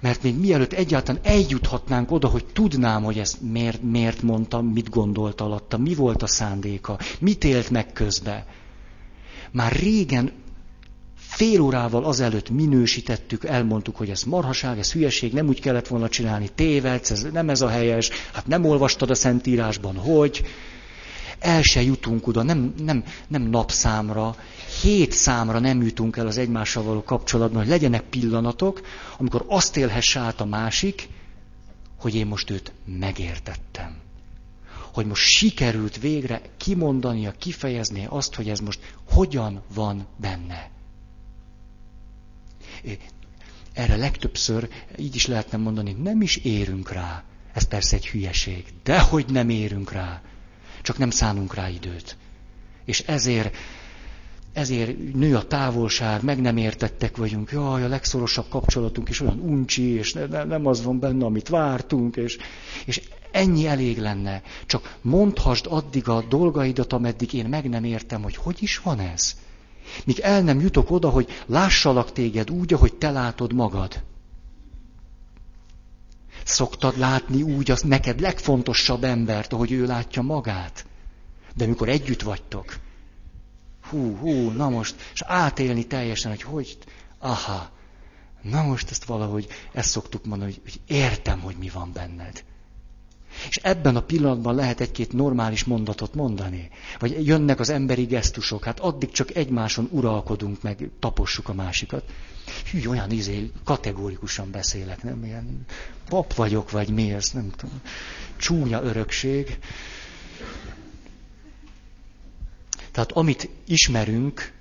Speaker 1: Mert még mielőtt egyáltalán eljuthatnánk oda, hogy tudnám, hogy ezt miért, miért mondtam, mit gondolt alatta, mi volt a szándéka, mit élt meg közbe. Már régen fél órával azelőtt minősítettük, elmondtuk, hogy ez marhaság, ez hülyeség, nem úgy kellett volna csinálni, tévedsz, ez nem ez a helyes, hát nem olvastad a Szentírásban, hogy el se jutunk oda, nem, nem, nem napszámra, hét számra nem jutunk el az egymással való kapcsolatban, hogy legyenek pillanatok, amikor azt élhesse át a másik, hogy én most őt megértettem. Hogy most sikerült végre kimondania, kifejezni azt, hogy ez most hogyan van benne. Erre legtöbbször így is lehetne mondani, nem is érünk rá. Ez persze egy hülyeség. De hogy nem érünk rá. Csak nem szánunk rá időt. És ezért, ezért nő a távolság, meg nem értettek vagyunk. Jaj, a legszorosabb kapcsolatunk is olyan uncsi, és ne, nem az van benne, amit vártunk, és, és ennyi elég lenne. Csak mondhasd addig a dolgaidat, ameddig én meg nem értem, hogy hogy is van ez. Míg el nem jutok oda, hogy lássalak téged úgy, ahogy te látod magad. Szoktad látni úgy az neked legfontosabb embert, ahogy ő látja magát. De mikor együtt vagytok, hú, hú, na most, és átélni teljesen, hogy hogy, aha, na most ezt valahogy, ezt szoktuk mondani, hogy, hogy értem, hogy mi van benned. És ebben a pillanatban lehet egy-két normális mondatot mondani. Vagy jönnek az emberi gesztusok, hát addig csak egymáson uralkodunk, meg tapossuk a másikat. Hű, olyan izé, kategórikusan beszélek, nem ilyen pap vagyok, vagy mi ez, nem tudom. Csúnya örökség. Tehát amit ismerünk,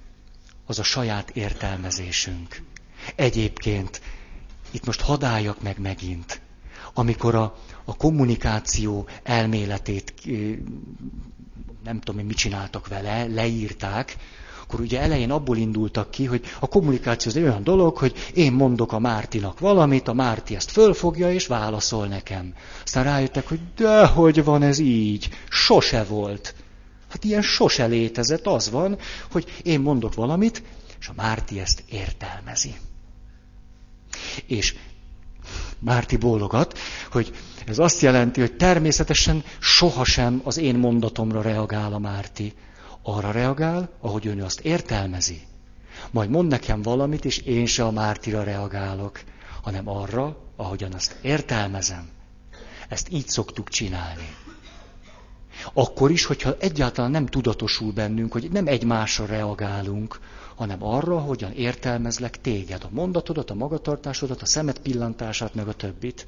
Speaker 1: az a saját értelmezésünk. Egyébként, itt most hadáljak meg megint, amikor a, a kommunikáció elméletét, nem tudom én mit csináltak vele, leírták, akkor ugye elején abból indultak ki, hogy a kommunikáció az egy olyan dolog, hogy én mondok a Mártinak valamit, a Márti ezt fölfogja és válaszol nekem. Aztán rájöttek, hogy de hogy van ez így? Sose volt. Hát ilyen sose létezett. Az van, hogy én mondok valamit, és a Márti ezt értelmezi. És Márti bólogat, hogy ez azt jelenti, hogy természetesen sohasem az én mondatomra reagál a Márti. Arra reagál, ahogy ön azt értelmezi. Majd mond nekem valamit, és én se a Mártira reagálok, hanem arra, ahogyan azt értelmezem. Ezt így szoktuk csinálni. Akkor is, hogyha egyáltalán nem tudatosul bennünk, hogy nem egymásra reagálunk, hanem arra, hogyan értelmezlek téged, a mondatodat, a magatartásodat, a szemet pillantását, meg a többit.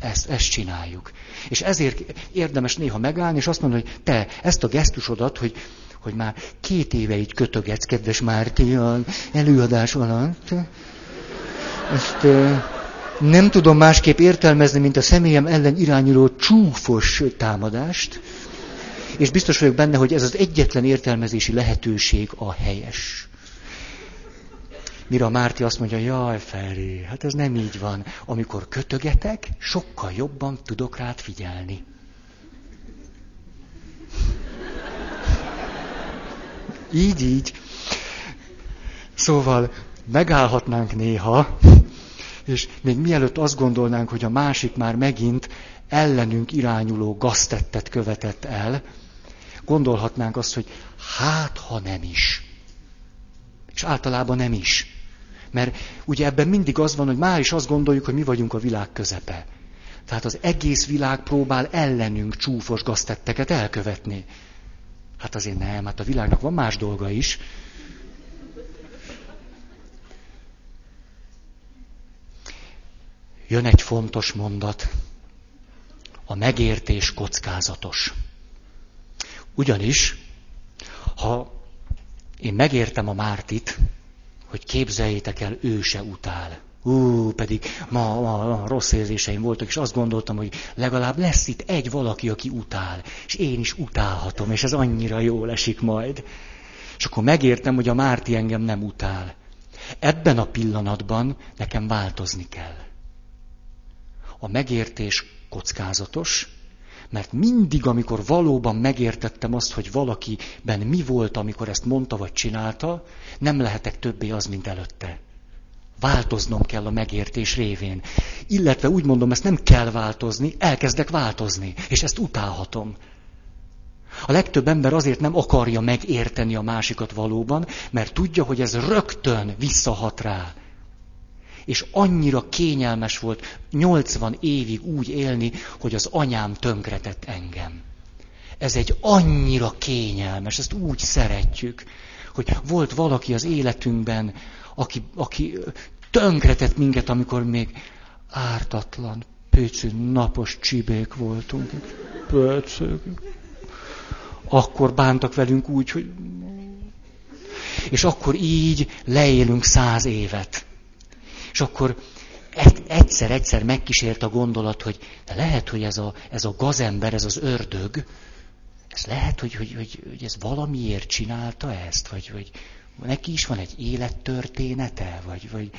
Speaker 1: Ezt, ezt csináljuk. És ezért érdemes néha megállni, és azt mondani, hogy te ezt a gesztusodat, hogy, hogy már két éve így kötögetsz, kedves Márti, a előadás alatt, ezt nem tudom másképp értelmezni, mint a személyem ellen irányuló csúfos támadást, és biztos vagyok benne, hogy ez az egyetlen értelmezési lehetőség a helyes. Mire a Márti azt mondja, jaj, Feri, hát ez nem így van. Amikor kötögetek, sokkal jobban tudok rád figyelni. Így, így. Szóval megállhatnánk néha, és még mielőtt azt gondolnánk, hogy a másik már megint ellenünk irányuló gaztettet követett el, gondolhatnánk azt, hogy hát, ha nem is. És általában nem is. Mert ugye ebben mindig az van, hogy már is azt gondoljuk, hogy mi vagyunk a világ közepe. Tehát az egész világ próbál ellenünk csúfos gaztetteket elkövetni. Hát azért nem, hát a világnak van más dolga is. Jön egy fontos mondat. A megértés kockázatos. Ugyanis, ha én megértem a Mártit, hogy képzeljétek el, ő se utál. Ú, pedig ma, ma, ma rossz érzéseim voltak, és azt gondoltam, hogy legalább lesz itt egy valaki, aki utál, és én is utálhatom, és ez annyira jól esik majd. És akkor megértem, hogy a Márti engem nem utál. Ebben a pillanatban nekem változni kell. A megértés kockázatos, mert mindig, amikor valóban megértettem azt, hogy valakiben mi volt, amikor ezt mondta vagy csinálta, nem lehetek többé az, mint előtte. Változnom kell a megértés révén. Illetve úgy mondom, ezt nem kell változni, elkezdek változni, és ezt utálhatom. A legtöbb ember azért nem akarja megérteni a másikat valóban, mert tudja, hogy ez rögtön visszahat rá. És annyira kényelmes volt 80 évig úgy élni, hogy az anyám tönkretett engem. Ez egy annyira kényelmes, ezt úgy szeretjük, hogy volt valaki az életünkben, aki, aki tönkretett minket, amikor még ártatlan, pöcű, napos csibék voltunk. Pöcök. Akkor bántak velünk úgy, hogy... És akkor így leélünk száz évet. És akkor egyszer-egyszer megkísért a gondolat, hogy lehet, hogy ez a, ez a gazember, ez az ördög, ez lehet, hogy, hogy, hogy, hogy ez valamiért csinálta ezt, vagy, vagy neki is van egy élettörténete, vagy, vagy...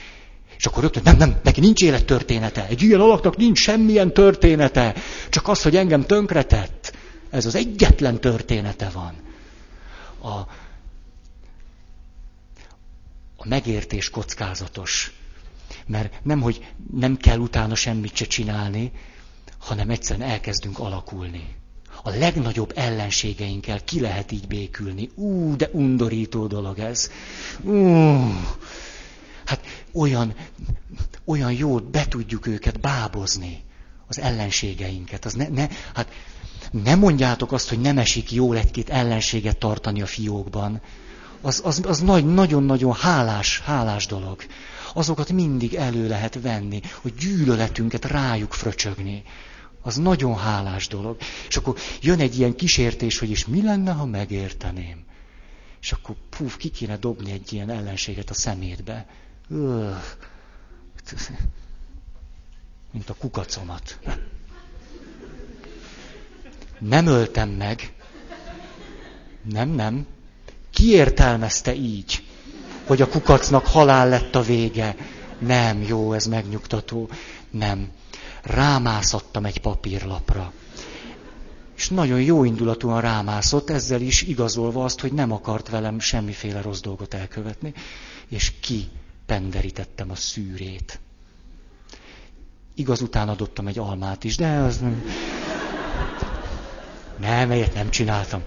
Speaker 1: És akkor rögtön, nem, nem, neki nincs élettörténete. Egy ilyen alaknak nincs semmilyen története. Csak az, hogy engem tönkretett. Ez az egyetlen története van. A, a megértés kockázatos. Mert nem, hogy nem kell utána semmit se csinálni, hanem egyszerűen elkezdünk alakulni. A legnagyobb ellenségeinkkel ki lehet így békülni. Ú, de undorító dolog ez. Ú, hát olyan, olyan jó, be tudjuk őket bábozni, az ellenségeinket. Az ne, ne, hát ne mondjátok azt, hogy nem esik jól egy-két ellenséget tartani a fiókban. Az, az, az nagy, nagyon-nagyon hálás, hálás dolog. Azokat mindig elő lehet venni, hogy gyűlöletünket rájuk fröcsögni az nagyon hálás dolog. És akkor jön egy ilyen kísértés, hogy is mi lenne, ha megérteném. És akkor puf, ki kéne dobni egy ilyen ellenséget a szemétbe. Öh, mint a kukacomat. Nem öltem meg. Nem, nem. Ki értelmezte így, hogy a kukacnak halál lett a vége? Nem, jó, ez megnyugtató. Nem rámászattam egy papírlapra. És nagyon jó indulatúan rámászott, ezzel is igazolva azt, hogy nem akart velem semmiféle rossz dolgot elkövetni, és ki penderítettem a szűrét. Igaz, után adottam egy almát is, de az nem... Nem, nem csináltam.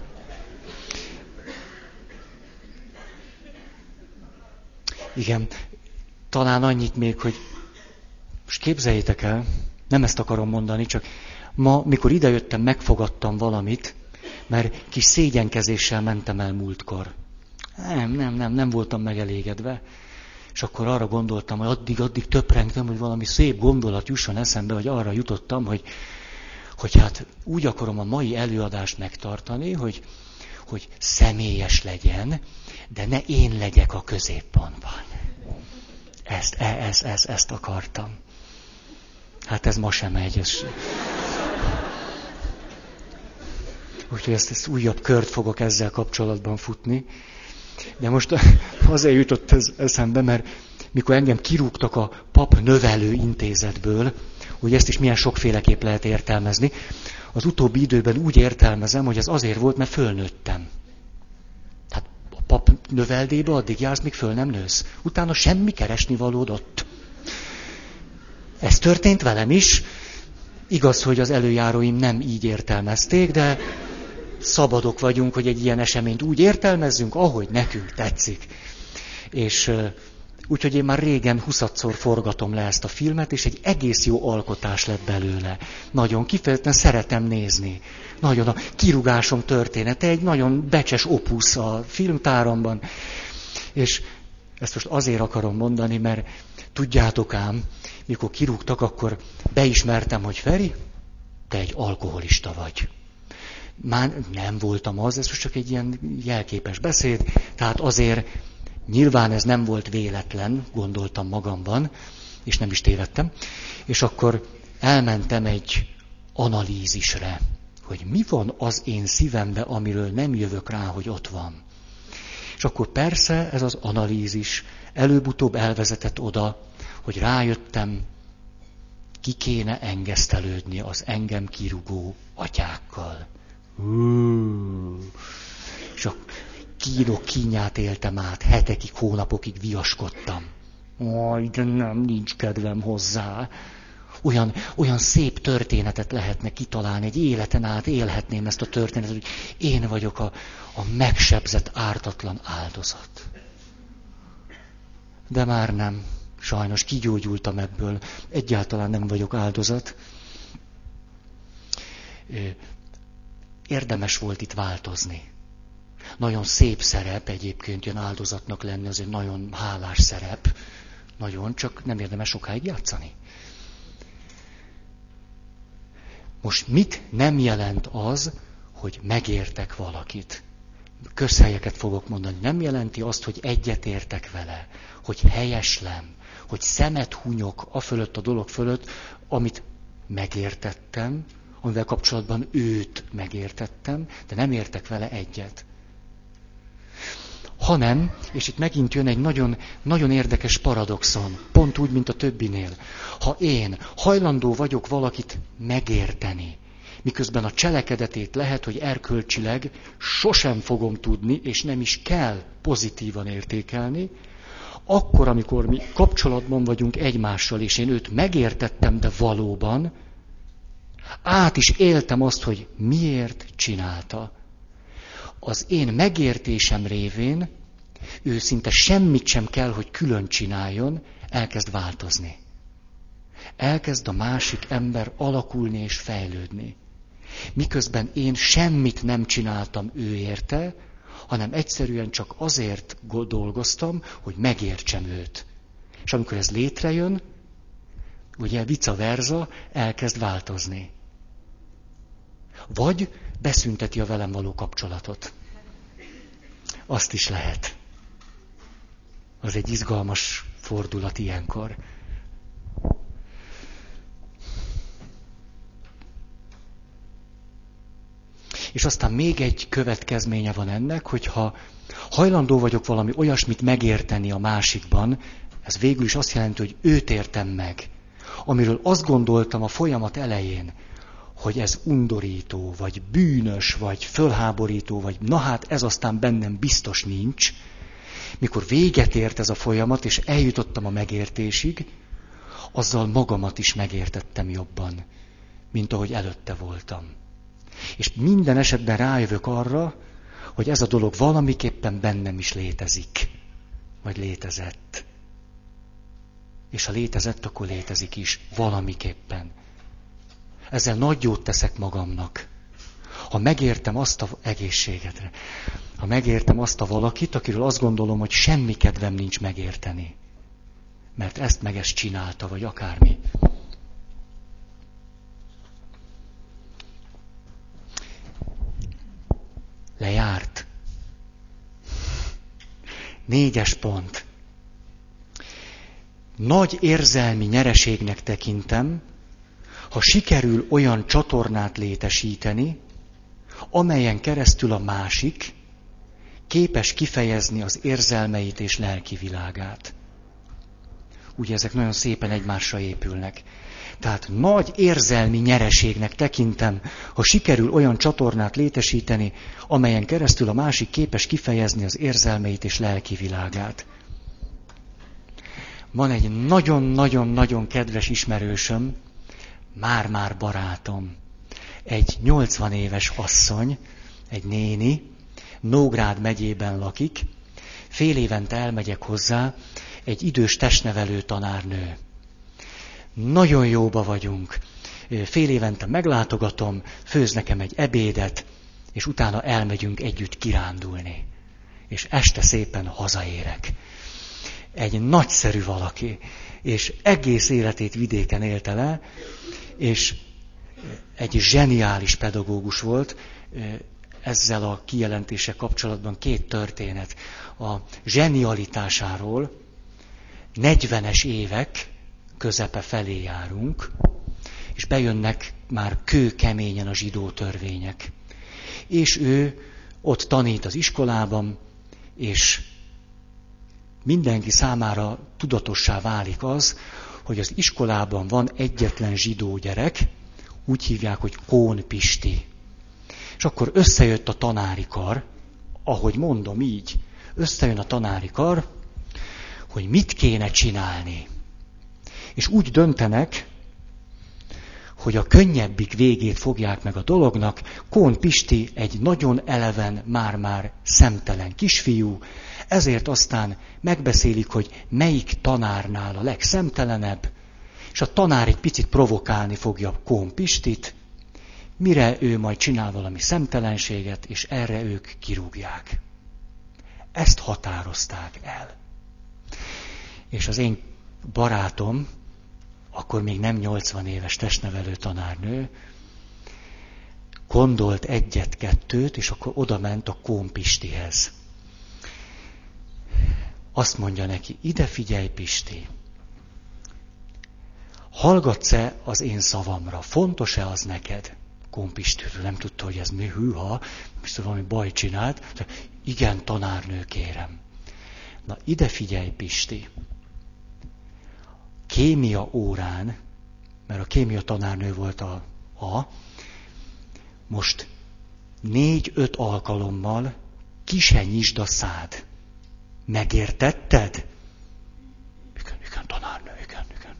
Speaker 1: Igen, talán annyit még, hogy most képzeljétek el, nem ezt akarom mondani, csak ma, mikor idejöttem, megfogadtam valamit, mert kis szégyenkezéssel mentem el múltkor. Nem, nem, nem, nem voltam megelégedve. És akkor arra gondoltam, hogy addig, addig töprengtem, hogy valami szép gondolat jusson eszembe, hogy arra jutottam, hogy, hogy hát úgy akarom a mai előadást megtartani, hogy, hogy személyes legyen, de ne én legyek a középpontban. Ezt, e, ezt, ezt, ezt akartam. Hát ez ma sem megy. Úgyhogy ezt, ezt újabb kört fogok ezzel kapcsolatban futni. De most azért jutott ez eszembe, mert mikor engem kirúgtak a pap növelő intézetből, hogy ezt is milyen sokféleképp lehet értelmezni, az utóbbi időben úgy értelmezem, hogy ez azért volt, mert fölnőttem. Pap növeldébe addig jársz, míg föl nem nősz. Utána semmi keresni valód ott. Ez történt velem is, Igaz, hogy az előjáróim nem így értelmezték, de szabadok vagyunk, hogy egy ilyen eseményt úgy értelmezzünk, ahogy nekünk tetszik. És úgyhogy én már régen huszadszor forgatom le ezt a filmet, és egy egész jó alkotás lett belőle. Nagyon kifejezetten szeretem nézni. Nagyon a kirugásom története, egy nagyon becses opusz a filmtáramban. És ezt most azért akarom mondani, mert tudjátok ám, mikor kirúgtak, akkor beismertem, hogy Feri, te egy alkoholista vagy. Már nem voltam az, ez most csak egy ilyen jelképes beszéd, tehát azért nyilván ez nem volt véletlen, gondoltam magamban, és nem is tévedtem, és akkor elmentem egy analízisre, hogy mi van az én szívembe, amiről nem jövök rá, hogy ott van. És akkor persze ez az analízis előbb-utóbb elvezetett oda, hogy rájöttem, ki kéne engesztelődni az engem kirugó atyákkal. És a kínok kínját éltem át, hetekig, hónapokig viaskodtam. Aj, de nem, nincs kedvem hozzá. Olyan, olyan szép történetet lehetne kitalálni, egy életen át élhetném ezt a történetet, hogy én vagyok a, a megsebzett, ártatlan áldozat. De már nem. Sajnos kigyógyultam ebből. Egyáltalán nem vagyok áldozat. Érdemes volt itt változni. Nagyon szép szerep egyébként jön áldozatnak lenni, az egy nagyon hálás szerep. Nagyon, csak nem érdemes sokáig játszani. Most mit nem jelent az, hogy megértek valakit? Közhelyeket fogok mondani. Nem jelenti azt, hogy egyetértek vele, hogy helyeslem, hogy szemet hunyok a fölött, a dolog fölött, amit megértettem, amivel kapcsolatban őt megértettem, de nem értek vele egyet. Hanem, és itt megint jön egy nagyon, nagyon érdekes paradoxon, pont úgy, mint a többinél. Ha én hajlandó vagyok valakit megérteni, miközben a cselekedetét lehet, hogy erkölcsileg sosem fogom tudni, és nem is kell pozitívan értékelni, akkor, amikor mi kapcsolatban vagyunk egymással, és én őt megértettem, de valóban, át is éltem azt, hogy miért csinálta. Az én megértésem révén ő szinte semmit sem kell, hogy külön csináljon, elkezd változni. Elkezd a másik ember alakulni és fejlődni. Miközben én semmit nem csináltam ő érte, hanem egyszerűen csak azért dolgoztam, hogy megértsem őt. És amikor ez létrejön, ugye vice versa, elkezd változni. Vagy beszünteti a velem való kapcsolatot. Azt is lehet. Az egy izgalmas fordulat ilyenkor. És aztán még egy következménye van ennek, hogyha hajlandó vagyok valami olyasmit megérteni a másikban, ez végül is azt jelenti, hogy őt értem meg. Amiről azt gondoltam a folyamat elején, hogy ez undorító, vagy bűnös, vagy fölháborító, vagy na hát ez aztán bennem biztos nincs, mikor véget ért ez a folyamat, és eljutottam a megértésig, azzal magamat is megértettem jobban, mint ahogy előtte voltam. És minden esetben rájövök arra, hogy ez a dolog valamiképpen bennem is létezik, vagy létezett. És ha létezett, akkor létezik is, valamiképpen. Ezzel nagy jót teszek magamnak. Ha megértem azt a egészségetre, ha megértem azt a valakit, akiről azt gondolom, hogy semmi kedvem nincs megérteni, mert ezt meg ezt csinálta, vagy akármi. Lejárt. Négyes pont. Nagy érzelmi nyereségnek tekintem, ha sikerül olyan csatornát létesíteni, amelyen keresztül a másik képes kifejezni az érzelmeit és lelki világát. Ugye ezek nagyon szépen egymásra épülnek. Tehát nagy érzelmi nyereségnek tekintem, ha sikerül olyan csatornát létesíteni, amelyen keresztül a másik képes kifejezni az érzelmeit és lelki világát. Van egy nagyon-nagyon-nagyon kedves ismerősöm, már-már barátom, egy 80 éves asszony, egy néni, Nógrád megyében lakik, fél évente elmegyek hozzá, egy idős testnevelő tanárnő. Nagyon jóba vagyunk. Fél évente meglátogatom, főz nekem egy ebédet, és utána elmegyünk együtt kirándulni. És este szépen hazaérek. Egy nagyszerű valaki, és egész életét vidéken élte le, és egy zseniális pedagógus volt, ezzel a kijelentése kapcsolatban két történet. A zsenialitásáról 40-es évek közepe felé járunk, és bejönnek már kőkeményen a zsidó törvények. És ő ott tanít az iskolában, és mindenki számára tudatossá válik az, hogy az iskolában van egyetlen zsidó gyerek, úgy hívják, hogy Kón Pisti. És akkor összejött a tanári kar, ahogy mondom így, összejön a tanári kar, hogy mit kéne csinálni. És úgy döntenek, hogy a könnyebbik végét fogják meg a dolognak. Kón Pisti egy nagyon eleven, már-már szemtelen kisfiú, ezért aztán megbeszélik, hogy melyik tanárnál a legszemtelenebb, és a tanár egy picit provokálni fogja Kón Pistit, mire ő majd csinál valami szemtelenséget, és erre ők kirúgják. Ezt határozták el. És az én barátom, akkor még nem 80 éves testnevelő tanárnő, gondolt egyet-kettőt, és akkor oda ment a Kómpistihez. Azt mondja neki, ide figyelj Pisti, hallgatsz-e az én szavamra, fontos-e az neked? Kompistőről nem tudta, hogy ez mi hűha, biztos valami baj csinált. Igen, tanárnő, kérem. Na, ide figyelj, Pisti. Kémia órán, mert a kémia tanárnő volt a A, most négy-öt alkalommal kisenyisd a szád. Megértetted? Igen, igen, tanárnő, igen, igen.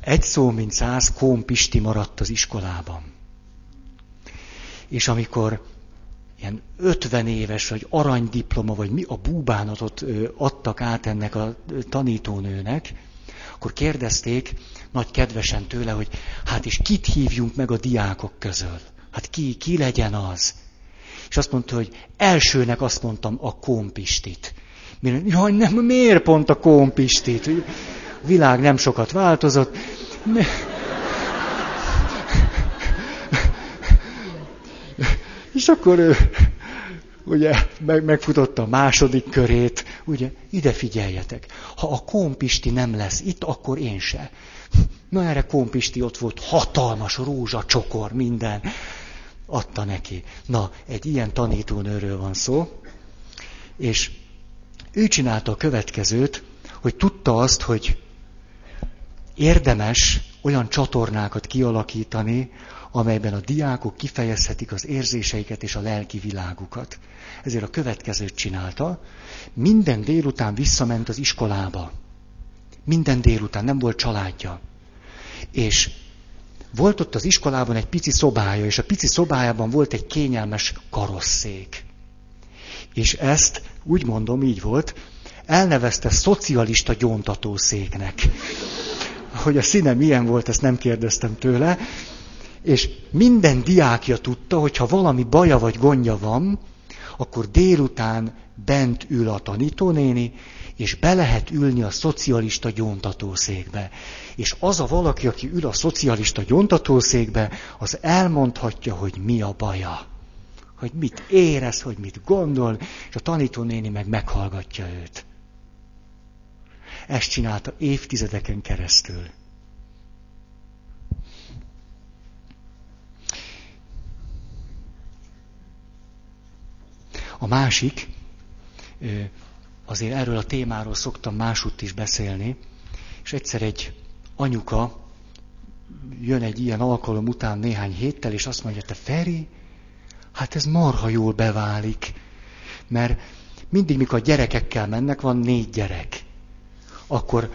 Speaker 1: Egy szó, mint száz kóm maradt az iskolában. És amikor ilyen 50 éves, vagy aranydiploma, vagy mi a búbánatot adtak át ennek a tanítónőnek, akkor kérdezték nagy kedvesen tőle, hogy hát és kit hívjunk meg a diákok közül? Hát ki, ki legyen az? És azt mondta, hogy elsőnek azt mondtam a kompistit. Jaj, nem, miért pont a kompistit? A világ nem sokat változott. És akkor ő, ugye, meg, megfutotta a második körét, ugye, ide figyeljetek. Ha a kompisti nem lesz itt, akkor én se. Na erre kompisti ott volt, hatalmas rózsacsokor, minden adta neki. Na, egy ilyen tanítónőről van szó, és ő csinálta a következőt, hogy tudta azt, hogy érdemes olyan csatornákat kialakítani, amelyben a diákok kifejezhetik az érzéseiket és a lelki világukat. Ezért a következőt csinálta. Minden délután visszament az iskolába. Minden délután, nem volt családja. És volt ott az iskolában egy pici szobája, és a pici szobájában volt egy kényelmes karosszék. És ezt, úgy mondom, így volt, elnevezte szocialista gyóntatószéknek. Hogy a színe milyen volt, ezt nem kérdeztem tőle. És minden diákja tudta, hogy ha valami baja vagy gondja van, akkor délután bent ül a tanítónéni, és be lehet ülni a szocialista gyóntatószékbe. És az a valaki, aki ül a szocialista gyóntatószékbe, az elmondhatja, hogy mi a baja. Hogy mit érez, hogy mit gondol, és a tanítónéni meg meghallgatja őt. Ezt csinálta évtizedeken keresztül. A másik, azért erről a témáról szoktam másútt is beszélni, és egyszer egy anyuka jön egy ilyen alkalom után néhány héttel, és azt mondja, te Feri, hát ez marha jól beválik, mert mindig, mikor a gyerekekkel mennek, van négy gyerek, akkor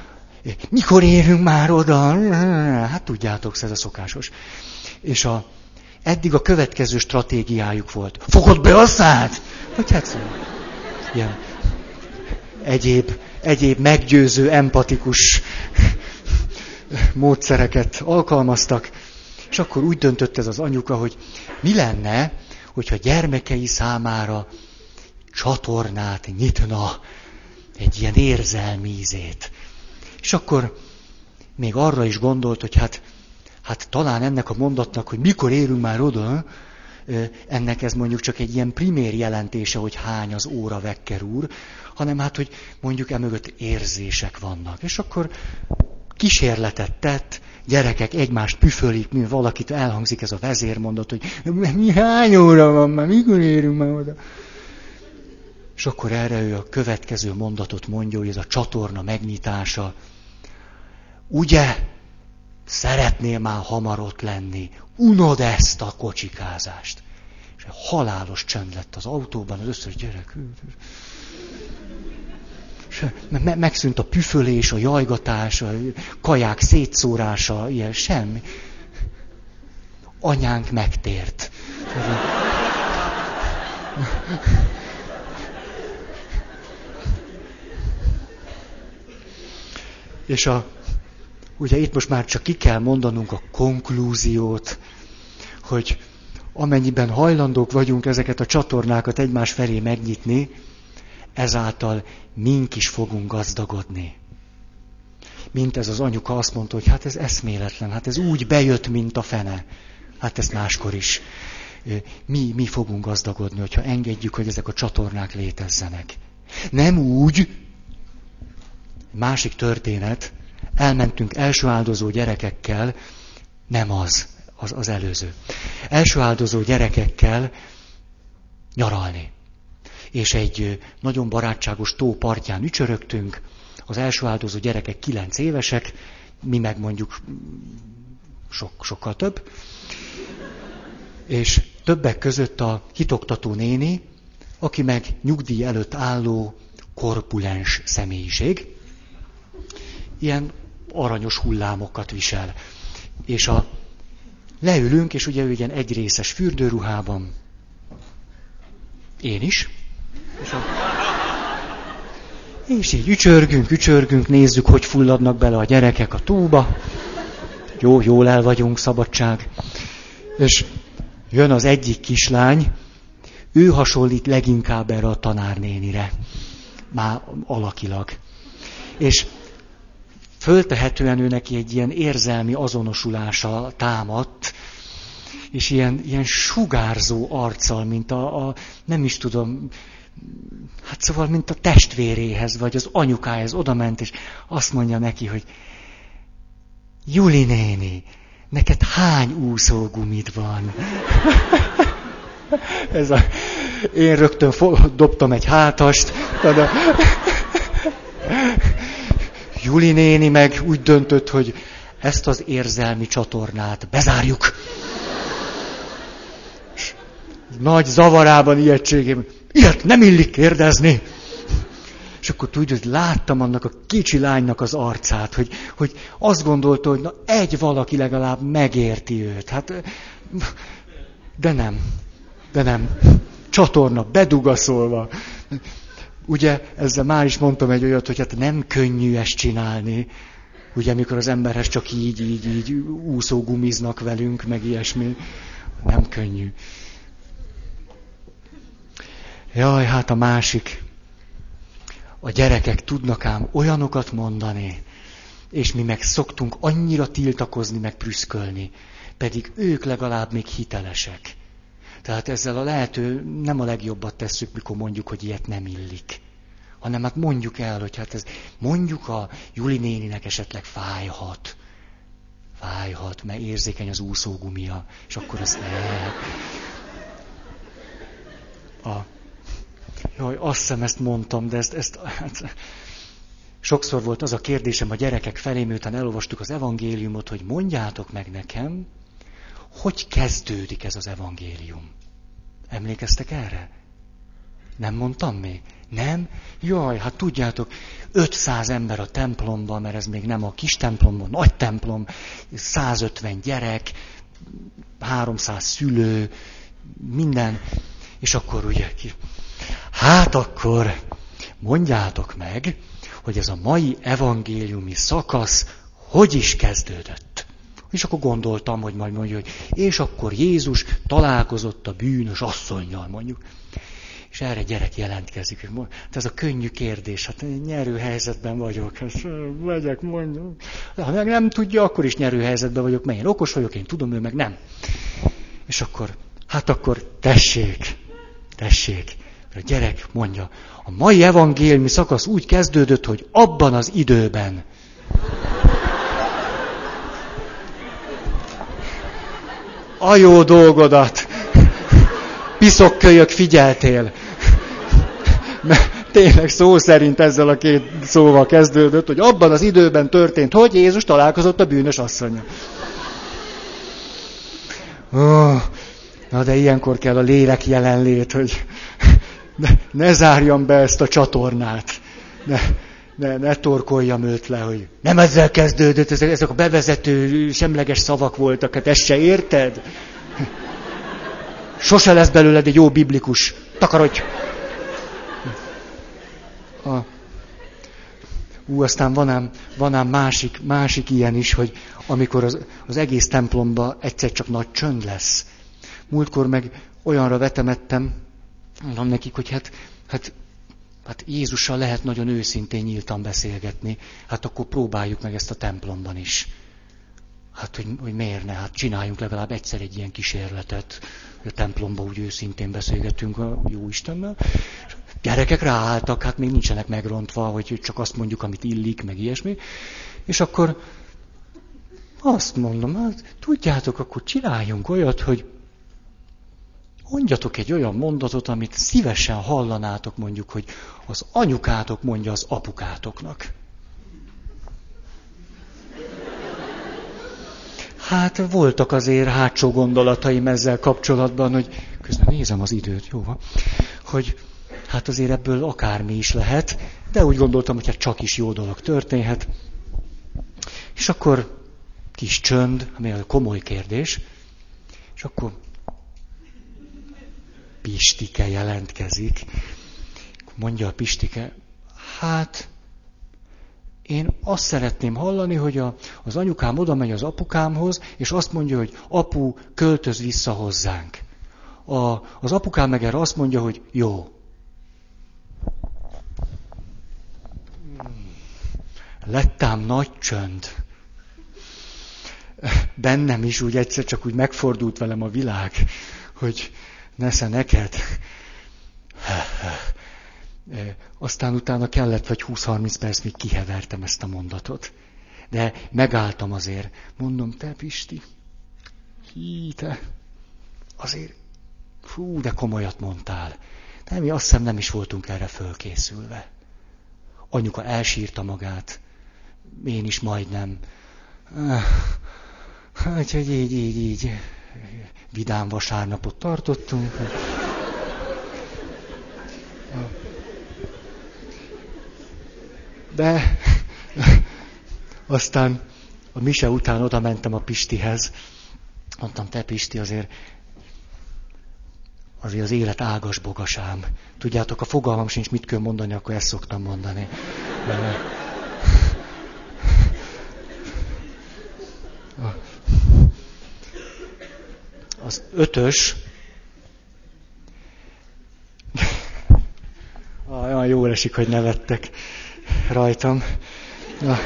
Speaker 1: mikor érünk már oda? Hát tudjátok, ez a szokásos. És a, eddig a következő stratégiájuk volt. Fogod be a szád? Hogy hát ilyen egyéb, egyéb meggyőző, empatikus módszereket alkalmaztak, és akkor úgy döntött ez az anyuka, hogy mi lenne, hogyha gyermekei számára csatornát nyitna, egy ilyen érzelmi ízét. És akkor még arra is gondolt, hogy hát, hát talán ennek a mondatnak, hogy mikor érünk már oda, ennek ez mondjuk csak egy ilyen primér jelentése, hogy hány az óra vekker úr, hanem hát, hogy mondjuk emögött érzések vannak. És akkor kísérletet tett, gyerekek egymást püfölik, mint valakit elhangzik ez a vezérmondat, hogy mi hány óra van már, mikor érünk már oda. És akkor erre ő a következő mondatot mondja, hogy ez a csatorna megnyitása. Ugye, szeretnél már hamar ott lenni, unod ezt a kocsikázást. És halálos csend lett az autóban, az összes gyerek. És megszűnt a püfölés, a jajgatás, a kaják szétszórása, ilyen semmi. Anyánk megtért. És a, ugye itt most már csak ki kell mondanunk a konklúziót, hogy amennyiben hajlandók vagyunk ezeket a csatornákat egymás felé megnyitni, ezáltal mink is fogunk gazdagodni. Mint ez az anyuka azt mondta, hogy hát ez eszméletlen, hát ez úgy bejött, mint a fene. Hát ez máskor is. Mi, mi fogunk gazdagodni, hogyha engedjük, hogy ezek a csatornák létezzenek. Nem úgy, Másik történet, elmentünk első áldozó gyerekekkel, nem az, az, az előző. Első áldozó gyerekekkel nyaralni. És egy nagyon barátságos tó partján ücsörögtünk, az első áldozó gyerekek kilenc évesek, mi meg mondjuk sok, sokkal több. És többek között a hitoktató néni, aki meg nyugdíj előtt álló korpulens személyiség ilyen aranyos hullámokat visel. És a leülünk, és ugye ő ilyen egyrészes fürdőruhában. Én is. És, a, és így ücsörgünk, ücsörgünk, nézzük, hogy fulladnak bele a gyerekek a túba. Jó, jól el vagyunk, szabadság. És jön az egyik kislány, ő hasonlít leginkább erre a tanárnénire. Már alakilag. És föltehetően ő neki egy ilyen érzelmi azonosulása támadt, és ilyen, ilyen sugárzó arccal, mint a, a, nem is tudom, hát szóval, mint a testvéréhez, vagy az anyukához odament, és azt mondja neki, hogy Juli néni, neked hány úszógumid van? Ez a, én rögtön fo- dobtam egy hátast. De, Juli néni meg úgy döntött, hogy ezt az érzelmi csatornát bezárjuk. És nagy zavarában, ijegységében, ilyet nem illik kérdezni. És akkor tudja, hogy láttam annak a kicsi lánynak az arcát, hogy, hogy azt gondolta, hogy na egy valaki legalább megérti őt. Hát, de nem, de nem. Csatorna bedugaszolva. Ugye ezzel már is mondtam egy olyat, hogy hát nem könnyű ezt csinálni. Ugye mikor az emberhez csak így, így, így úszógumiznak velünk, meg ilyesmi. Nem könnyű. Jaj, hát a másik. A gyerekek tudnak ám olyanokat mondani, és mi meg szoktunk annyira tiltakozni, meg prüszkölni, pedig ők legalább még hitelesek. Tehát ezzel a lehető nem a legjobbat tesszük, mikor mondjuk, hogy ilyet nem illik. Hanem hát mondjuk el, hogy hát ez mondjuk a Juli néninek esetleg fájhat. Fájhat, mert érzékeny az úszógumia, és akkor azt ne. A, jaj, azt hiszem ezt mondtam, de ezt, ezt hát, sokszor volt az a kérdésem a gyerekek felé, miután elolvastuk az evangéliumot, hogy mondjátok meg nekem, hogy kezdődik ez az evangélium? Emlékeztek erre? Nem mondtam még? Nem? Jaj, hát tudjátok, 500 ember a templomban, mert ez még nem a kis templomban, nagy templom, 150 gyerek, 300 szülő, minden. És akkor ugye, hát akkor mondjátok meg, hogy ez a mai evangéliumi szakasz hogy is kezdődött. És akkor gondoltam, hogy majd mondja, hogy és akkor Jézus találkozott a bűnös asszonynal, mondjuk. És erre gyerek jelentkezik. Hát ez a könnyű kérdés, hát nyerő helyzetben vagyok. Hát megyek, mondjuk. Ha meg nem tudja, akkor is nyerő helyzetben vagyok, mert én okos vagyok, én tudom, ő meg nem. És akkor, hát akkor tessék, tessék. A gyerek mondja, a mai evangéliumi szakasz úgy kezdődött, hogy abban az időben. A jó dolgodat! Piszokkölyök figyeltél! tényleg szó szerint ezzel a két szóval kezdődött, hogy abban az időben történt, hogy Jézus találkozott a bűnös asszonya. Oh, na de ilyenkor kell a lélek jelenlét, hogy ne, ne zárjam be ezt a csatornát. Ne, ne, ne torkoljam őt le, hogy nem ezzel kezdődött, ezek, ezek a bevezető, semleges szavak voltak, hát ezt se érted? Sose lesz belőled egy jó biblikus. Takarodj! A... Ú, aztán van ám, van ám másik, másik ilyen is, hogy amikor az, az egész templomba egyszer csak nagy csönd lesz. Múltkor meg olyanra vetemettem, mondom nekik, hogy hát, hát, hát Jézussal lehet nagyon őszintén nyíltan beszélgetni, hát akkor próbáljuk meg ezt a templomban is. Hát, hogy, hogy miért ne? Hát csináljunk legalább egyszer egy ilyen kísérletet. A templomba úgy őszintén beszélgetünk a jó Istennel. Gyerekek ráálltak, hát még nincsenek megrontva, hogy csak azt mondjuk, amit illik, meg ilyesmi. És akkor azt mondom, hát tudjátok, akkor csináljunk olyat, hogy mondjatok egy olyan mondatot, amit szívesen hallanátok mondjuk, hogy az anyukátok mondja az apukátoknak. Hát voltak azért hátsó gondolataim ezzel kapcsolatban, hogy közben nézem az időt, jó van, hogy hát azért ebből akármi is lehet, de úgy gondoltam, hogy hát csak is jó dolog történhet. És akkor kis csönd, ami a komoly kérdés, és akkor Pistike jelentkezik. Mondja a Pistike, hát én azt szeretném hallani, hogy a, az anyukám oda megy az apukámhoz, és azt mondja, hogy apu, költöz vissza hozzánk. A, az apukám meg erre azt mondja, hogy jó. Lettám nagy csönd. Bennem is úgy egyszer csak úgy megfordult velem a világ, hogy nesze neked. Aztán utána kellett vagy 20-30 perc, még kihevertem ezt a mondatot. De megálltam azért. Mondom, te Pisti, hí, te, azért, fú, de komolyat mondtál. De mi azt hiszem nem is voltunk erre fölkészülve. Anyuka elsírta magát, én is majdnem. Hát, hogy így, így, így vidám vasárnapot tartottunk. De aztán a mise után oda mentem a Pistihez. Mondtam, te Pisti, azért azért az élet ágas bogasám. Tudjátok, a fogalmam sincs, mit kell mondani, akkor ezt szoktam mondani. Az ötös, olyan jól esik, hogy nevettek rajtam. Na.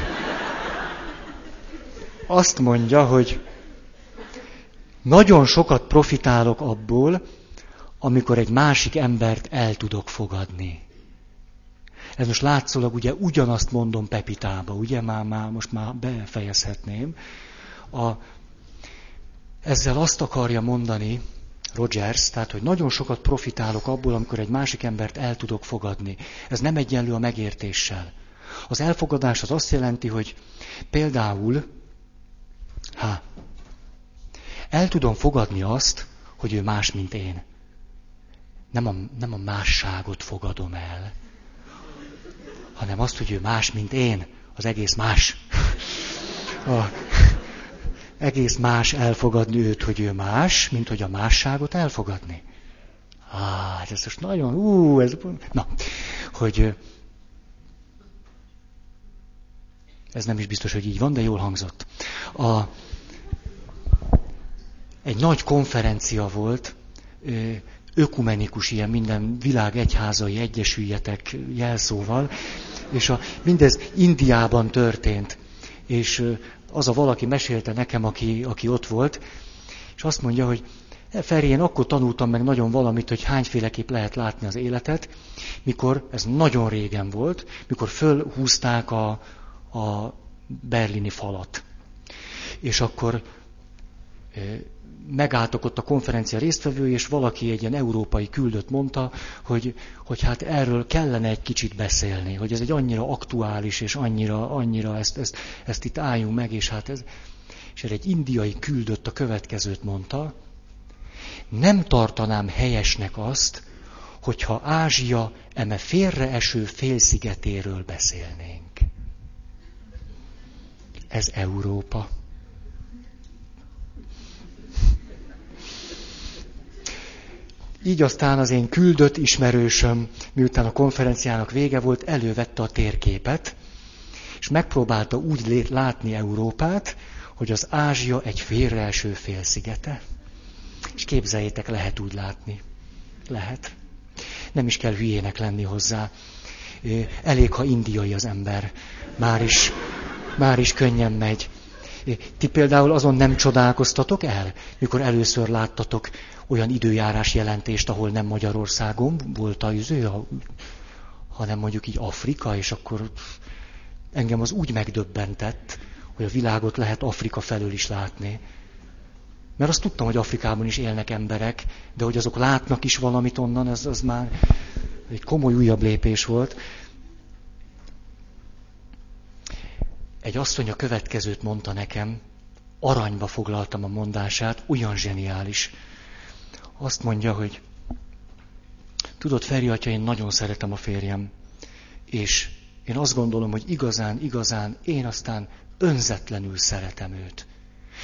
Speaker 1: Azt mondja, hogy nagyon sokat profitálok abból, amikor egy másik embert el tudok fogadni. Ez most látszólag ugye ugyanazt mondom Pepitába, ugye már, már most már befejezhetném. A, ezzel azt akarja mondani Rogers, tehát, hogy nagyon sokat profitálok abból, amikor egy másik embert el tudok fogadni. Ez nem egyenlő a megértéssel. Az elfogadás az azt jelenti, hogy például, ha el tudom fogadni azt, hogy ő más, mint én. Nem a, nem a másságot fogadom el, hanem azt, hogy ő más, mint én. Az egész más. A, egész más elfogadni őt, hogy ő más, mint hogy a másságot elfogadni. Á, hát ez most nagyon, ú, ez, na, hogy ez nem is biztos, hogy így van, de jól hangzott. A, egy nagy konferencia volt, ökumenikus ilyen minden világ egyházai egyesüljetek jelszóval, és a, mindez Indiában történt. És az a valaki mesélte nekem, aki, aki ott volt, és azt mondja, hogy e, Feri, én akkor tanultam meg nagyon valamit, hogy hányféleképp lehet látni az életet, mikor, ez nagyon régen volt, mikor fölhúzták a, a berlini falat. És akkor megálltok ott a konferencia résztvevői, és valaki egy ilyen európai küldött mondta, hogy, hogy hát erről kellene egy kicsit beszélni, hogy ez egy annyira aktuális, és annyira, annyira ezt, ezt, ezt itt álljunk meg, és hát ez... És egy indiai küldött a következőt mondta, nem tartanám helyesnek azt, hogyha Ázsia eme félreeső félszigetéről beszélnénk. Ez Európa. Így aztán az én küldött ismerősöm, miután a konferenciának vége volt, elővette a térképet, és megpróbálta úgy látni Európát, hogy az Ázsia egy félreeső félszigete. És képzeljétek, lehet úgy látni. Lehet. Nem is kell hülyének lenni hozzá. Elég, ha indiai az ember. Már is, már is könnyen megy. Ti például azon nem csodálkoztatok el, mikor először láttatok olyan időjárás jelentést, ahol nem Magyarországon volt a üző, hanem mondjuk így Afrika, és akkor engem az úgy megdöbbentett, hogy a világot lehet Afrika felől is látni. Mert azt tudtam, hogy Afrikában is élnek emberek, de hogy azok látnak is valamit onnan, ez az már egy komoly újabb lépés volt. Egy asszony a következőt mondta nekem, aranyba foglaltam a mondását, olyan zseniális. Azt mondja, hogy tudod, Feri atya, én nagyon szeretem a férjem, és én azt gondolom, hogy igazán, igazán én aztán önzetlenül szeretem őt.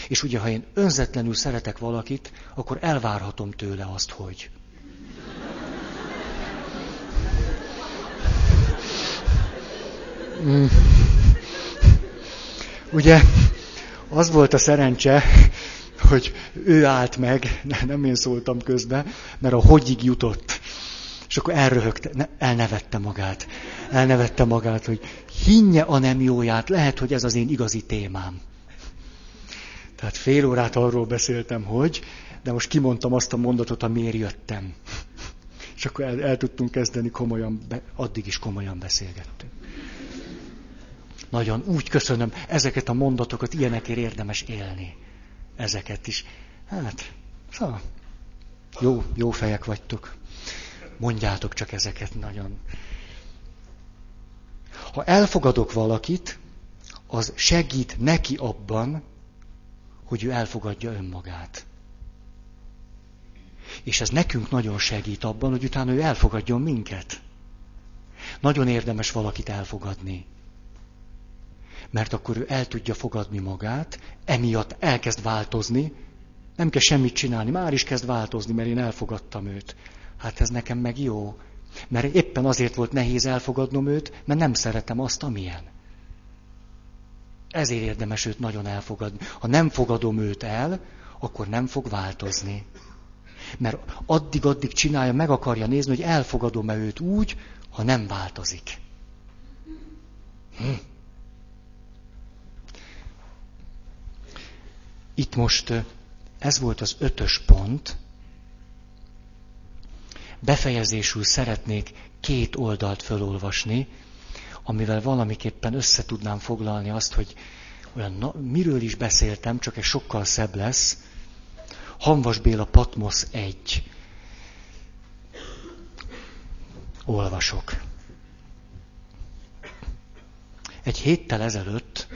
Speaker 1: És ugye, ha én önzetlenül szeretek valakit, akkor elvárhatom tőle azt, hogy. Mm. Ugye, az volt a szerencse, hogy ő állt meg, nem én szóltam közbe, mert a hogyig jutott. És akkor elröhögte, elnevette magát. Elnevette magát, hogy hinnye a nem jóját, lehet, hogy ez az én igazi témám. Tehát fél órát arról beszéltem, hogy, de most kimondtam azt a mondatot, amiért jöttem. És akkor el, el tudtunk kezdeni komolyan, be, addig is komolyan beszélgettünk. Nagyon úgy köszönöm, ezeket a mondatokat ilyenekért érdemes élni. Ezeket is. Hát, szóval, jó, jó fejek vagytok. Mondjátok csak ezeket nagyon. Ha elfogadok valakit, az segít neki abban, hogy ő elfogadja önmagát. És ez nekünk nagyon segít abban, hogy utána ő elfogadjon minket. Nagyon érdemes valakit elfogadni mert akkor ő el tudja fogadni magát, emiatt elkezd változni, nem kell semmit csinálni, már is kezd változni, mert én elfogadtam őt. Hát ez nekem meg jó, mert éppen azért volt nehéz elfogadnom őt, mert nem szeretem azt, amilyen. Ezért érdemes őt nagyon elfogadni. Ha nem fogadom őt el, akkor nem fog változni. Mert addig-addig csinálja, meg akarja nézni, hogy elfogadom-e őt úgy, ha nem változik. Hm. Itt most ez volt az ötös pont. Befejezésül szeretnék két oldalt felolvasni, amivel valamiképpen össze tudnám foglalni azt, hogy olyan, na, miről is beszéltem, csak egy sokkal szebb lesz. Hanvas Béla Patmos 1. Olvasok. Egy héttel ezelőtt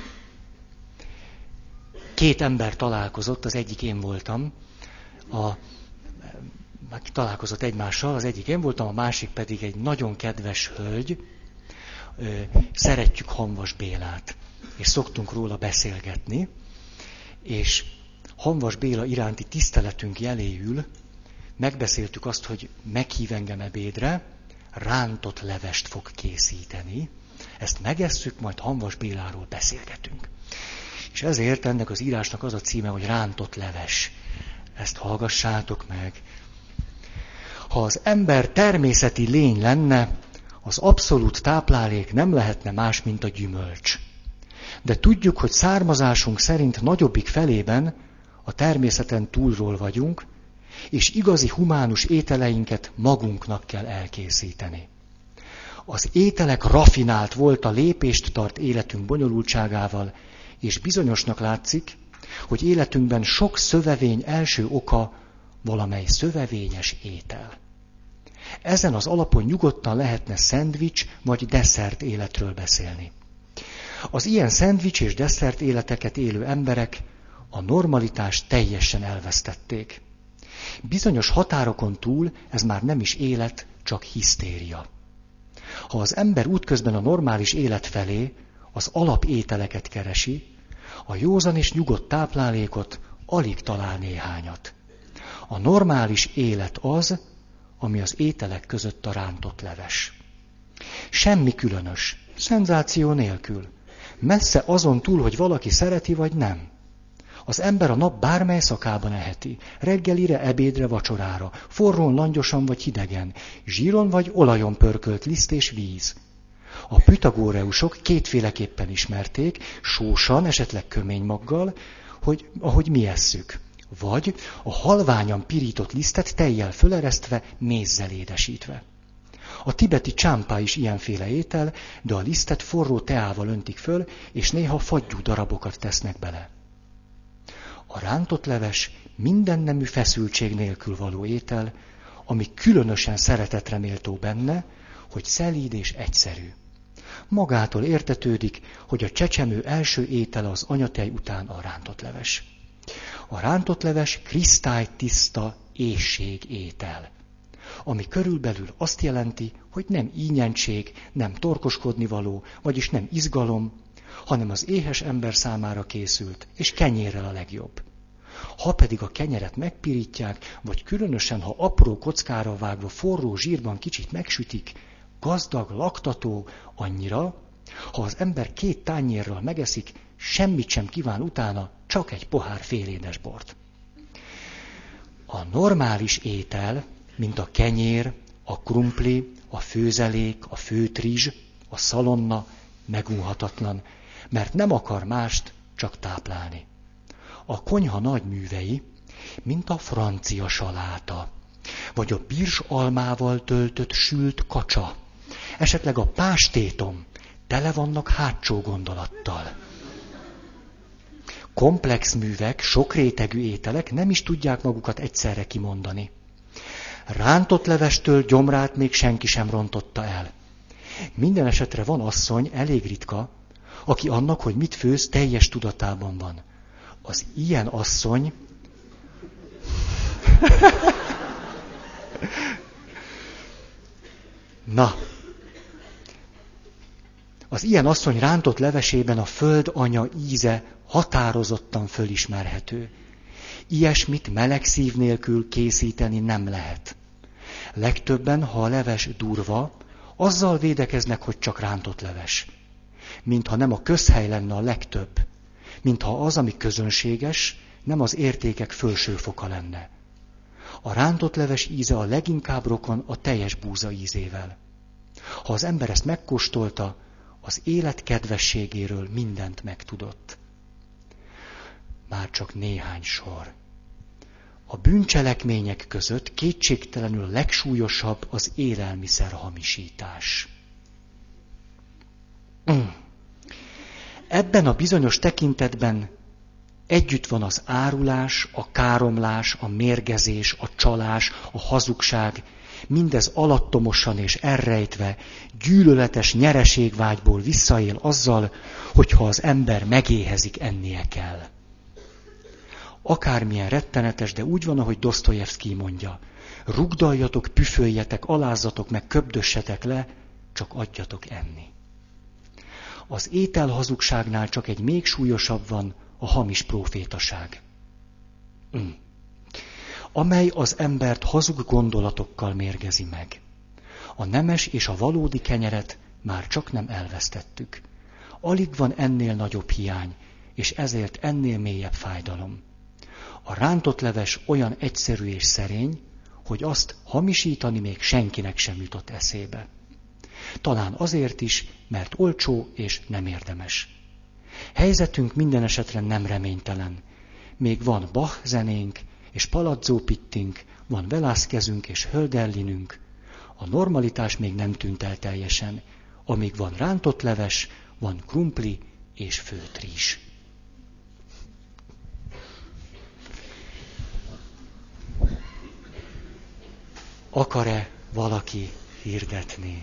Speaker 1: két ember találkozott, az egyik én voltam, a, találkozott egymással, az egyik én voltam, a másik pedig egy nagyon kedves hölgy, szeretjük Hanvas Bélát, és szoktunk róla beszélgetni, és Hanvas Béla iránti tiszteletünk jeléül megbeszéltük azt, hogy meghív engem ebédre, rántott levest fog készíteni, ezt megesszük, majd Hanvas Béláról beszélgetünk. És ezért ennek az írásnak az a címe, hogy rántott leves. Ezt hallgassátok meg. Ha az ember természeti lény lenne, az abszolút táplálék nem lehetne más, mint a gyümölcs. De tudjuk, hogy származásunk szerint nagyobbik felében a természeten túlról vagyunk, és igazi humánus ételeinket magunknak kell elkészíteni. Az ételek rafinált volt a lépést tart életünk bonyolultságával, és bizonyosnak látszik, hogy életünkben sok szövevény első oka valamely szövevényes étel. Ezen az alapon nyugodtan lehetne szendvics vagy desszert életről beszélni. Az ilyen szendvics és desszert életeket élő emberek a normalitást teljesen elvesztették. Bizonyos határokon túl ez már nem is élet, csak hisztéria. Ha az ember útközben a normális élet felé az alapételeket keresi, a józan és nyugodt táplálékot alig talál néhányat. A normális élet az, ami az ételek között a rántott leves. Semmi különös, szenzáció nélkül. Messze azon túl, hogy valaki szereti vagy nem. Az ember a nap bármely szakában eheti, reggelire, ebédre, vacsorára, forrón, langyosan vagy hidegen, zsíron vagy olajon pörkölt liszt és víz. A pythagóreusok kétféleképpen ismerték, sósan, esetleg köménymaggal, hogy ahogy mi esszük. Vagy a halványan pirított lisztet tejjel föleresztve, mézzel édesítve. A tibeti csámpá is ilyenféle étel, de a lisztet forró teával öntik föl, és néha fagyú darabokat tesznek bele. A rántott leves minden nemű feszültség nélkül való étel, ami különösen szeretetre méltó benne, hogy szelíd és egyszerű. Magától értetődik, hogy a csecsemő első étele az anyatej után a rántott leves. A rántott leves kristálytiszta éjség étel, ami körülbelül azt jelenti, hogy nem ínyentség, nem torkoskodni való, vagyis nem izgalom, hanem az éhes ember számára készült, és kenyérrel a legjobb. Ha pedig a kenyeret megpirítják, vagy különösen, ha apró kockára vágva forró zsírban kicsit megsütik, gazdag, laktató, annyira, ha az ember két tányérral megeszik, semmit sem kíván utána, csak egy pohár félédes bort. A normális étel, mint a kenyér, a krumpli, a főzelék, a főtrizs, a szalonna megunhatatlan, mert nem akar mást, csak táplálni. A konyha nagy művei, mint a francia saláta, vagy a birs almával töltött sült kacsa, esetleg a pástétom, tele vannak hátsó gondolattal. Komplex művek, sokrétegű ételek nem is tudják magukat egyszerre kimondani. Rántott levestől gyomrát még senki sem rontotta el. Minden esetre van asszony, elég ritka, aki annak, hogy mit főz, teljes tudatában van. Az ilyen asszony Na, az ilyen asszony rántott levesében a föld anya íze határozottan fölismerhető. Ilyesmit meleg szív nélkül készíteni nem lehet. Legtöbben, ha a leves durva, azzal védekeznek, hogy csak rántott leves. Mintha nem a közhely lenne a legtöbb. Mintha az, ami közönséges, nem az értékek fölső foka lenne. A rántott leves íze a leginkább rokon a teljes búza ízével. Ha az ember ezt megkóstolta, az élet kedvességéről mindent megtudott. Már csak néhány sor. A bűncselekmények között kétségtelenül a legsúlyosabb az élelmiszer hamisítás. Mm. Ebben a bizonyos tekintetben együtt van az árulás, a káromlás, a mérgezés, a csalás, a hazugság, mindez alattomosan és elrejtve, gyűlöletes nyereségvágyból visszaél azzal, hogyha az ember megéhezik, ennie kell. Akármilyen rettenetes, de úgy van, ahogy Dostoyevsky mondja. Rugdaljatok, püföljetek, alázzatok meg, köbdössetek le, csak adjatok enni. Az ételhazugságnál csak egy még súlyosabb van, a hamis profétaság. Mm. Amely az embert hazug gondolatokkal mérgezi meg. A nemes és a valódi kenyeret már csak nem elvesztettük. Alig van ennél nagyobb hiány, és ezért ennél mélyebb fájdalom. A rántott leves olyan egyszerű és szerény, hogy azt hamisítani még senkinek sem jutott eszébe. Talán azért is, mert olcsó és nem érdemes. Helyzetünk minden esetre nem reménytelen. Még van Bach zenénk, és Palazzo Pittink, van Velázquezünk és Hölderlinünk. A normalitás még nem tűnt el teljesen. Amíg van rántott leves, van krumpli és főtrizs. Akar-e valaki hirdetni?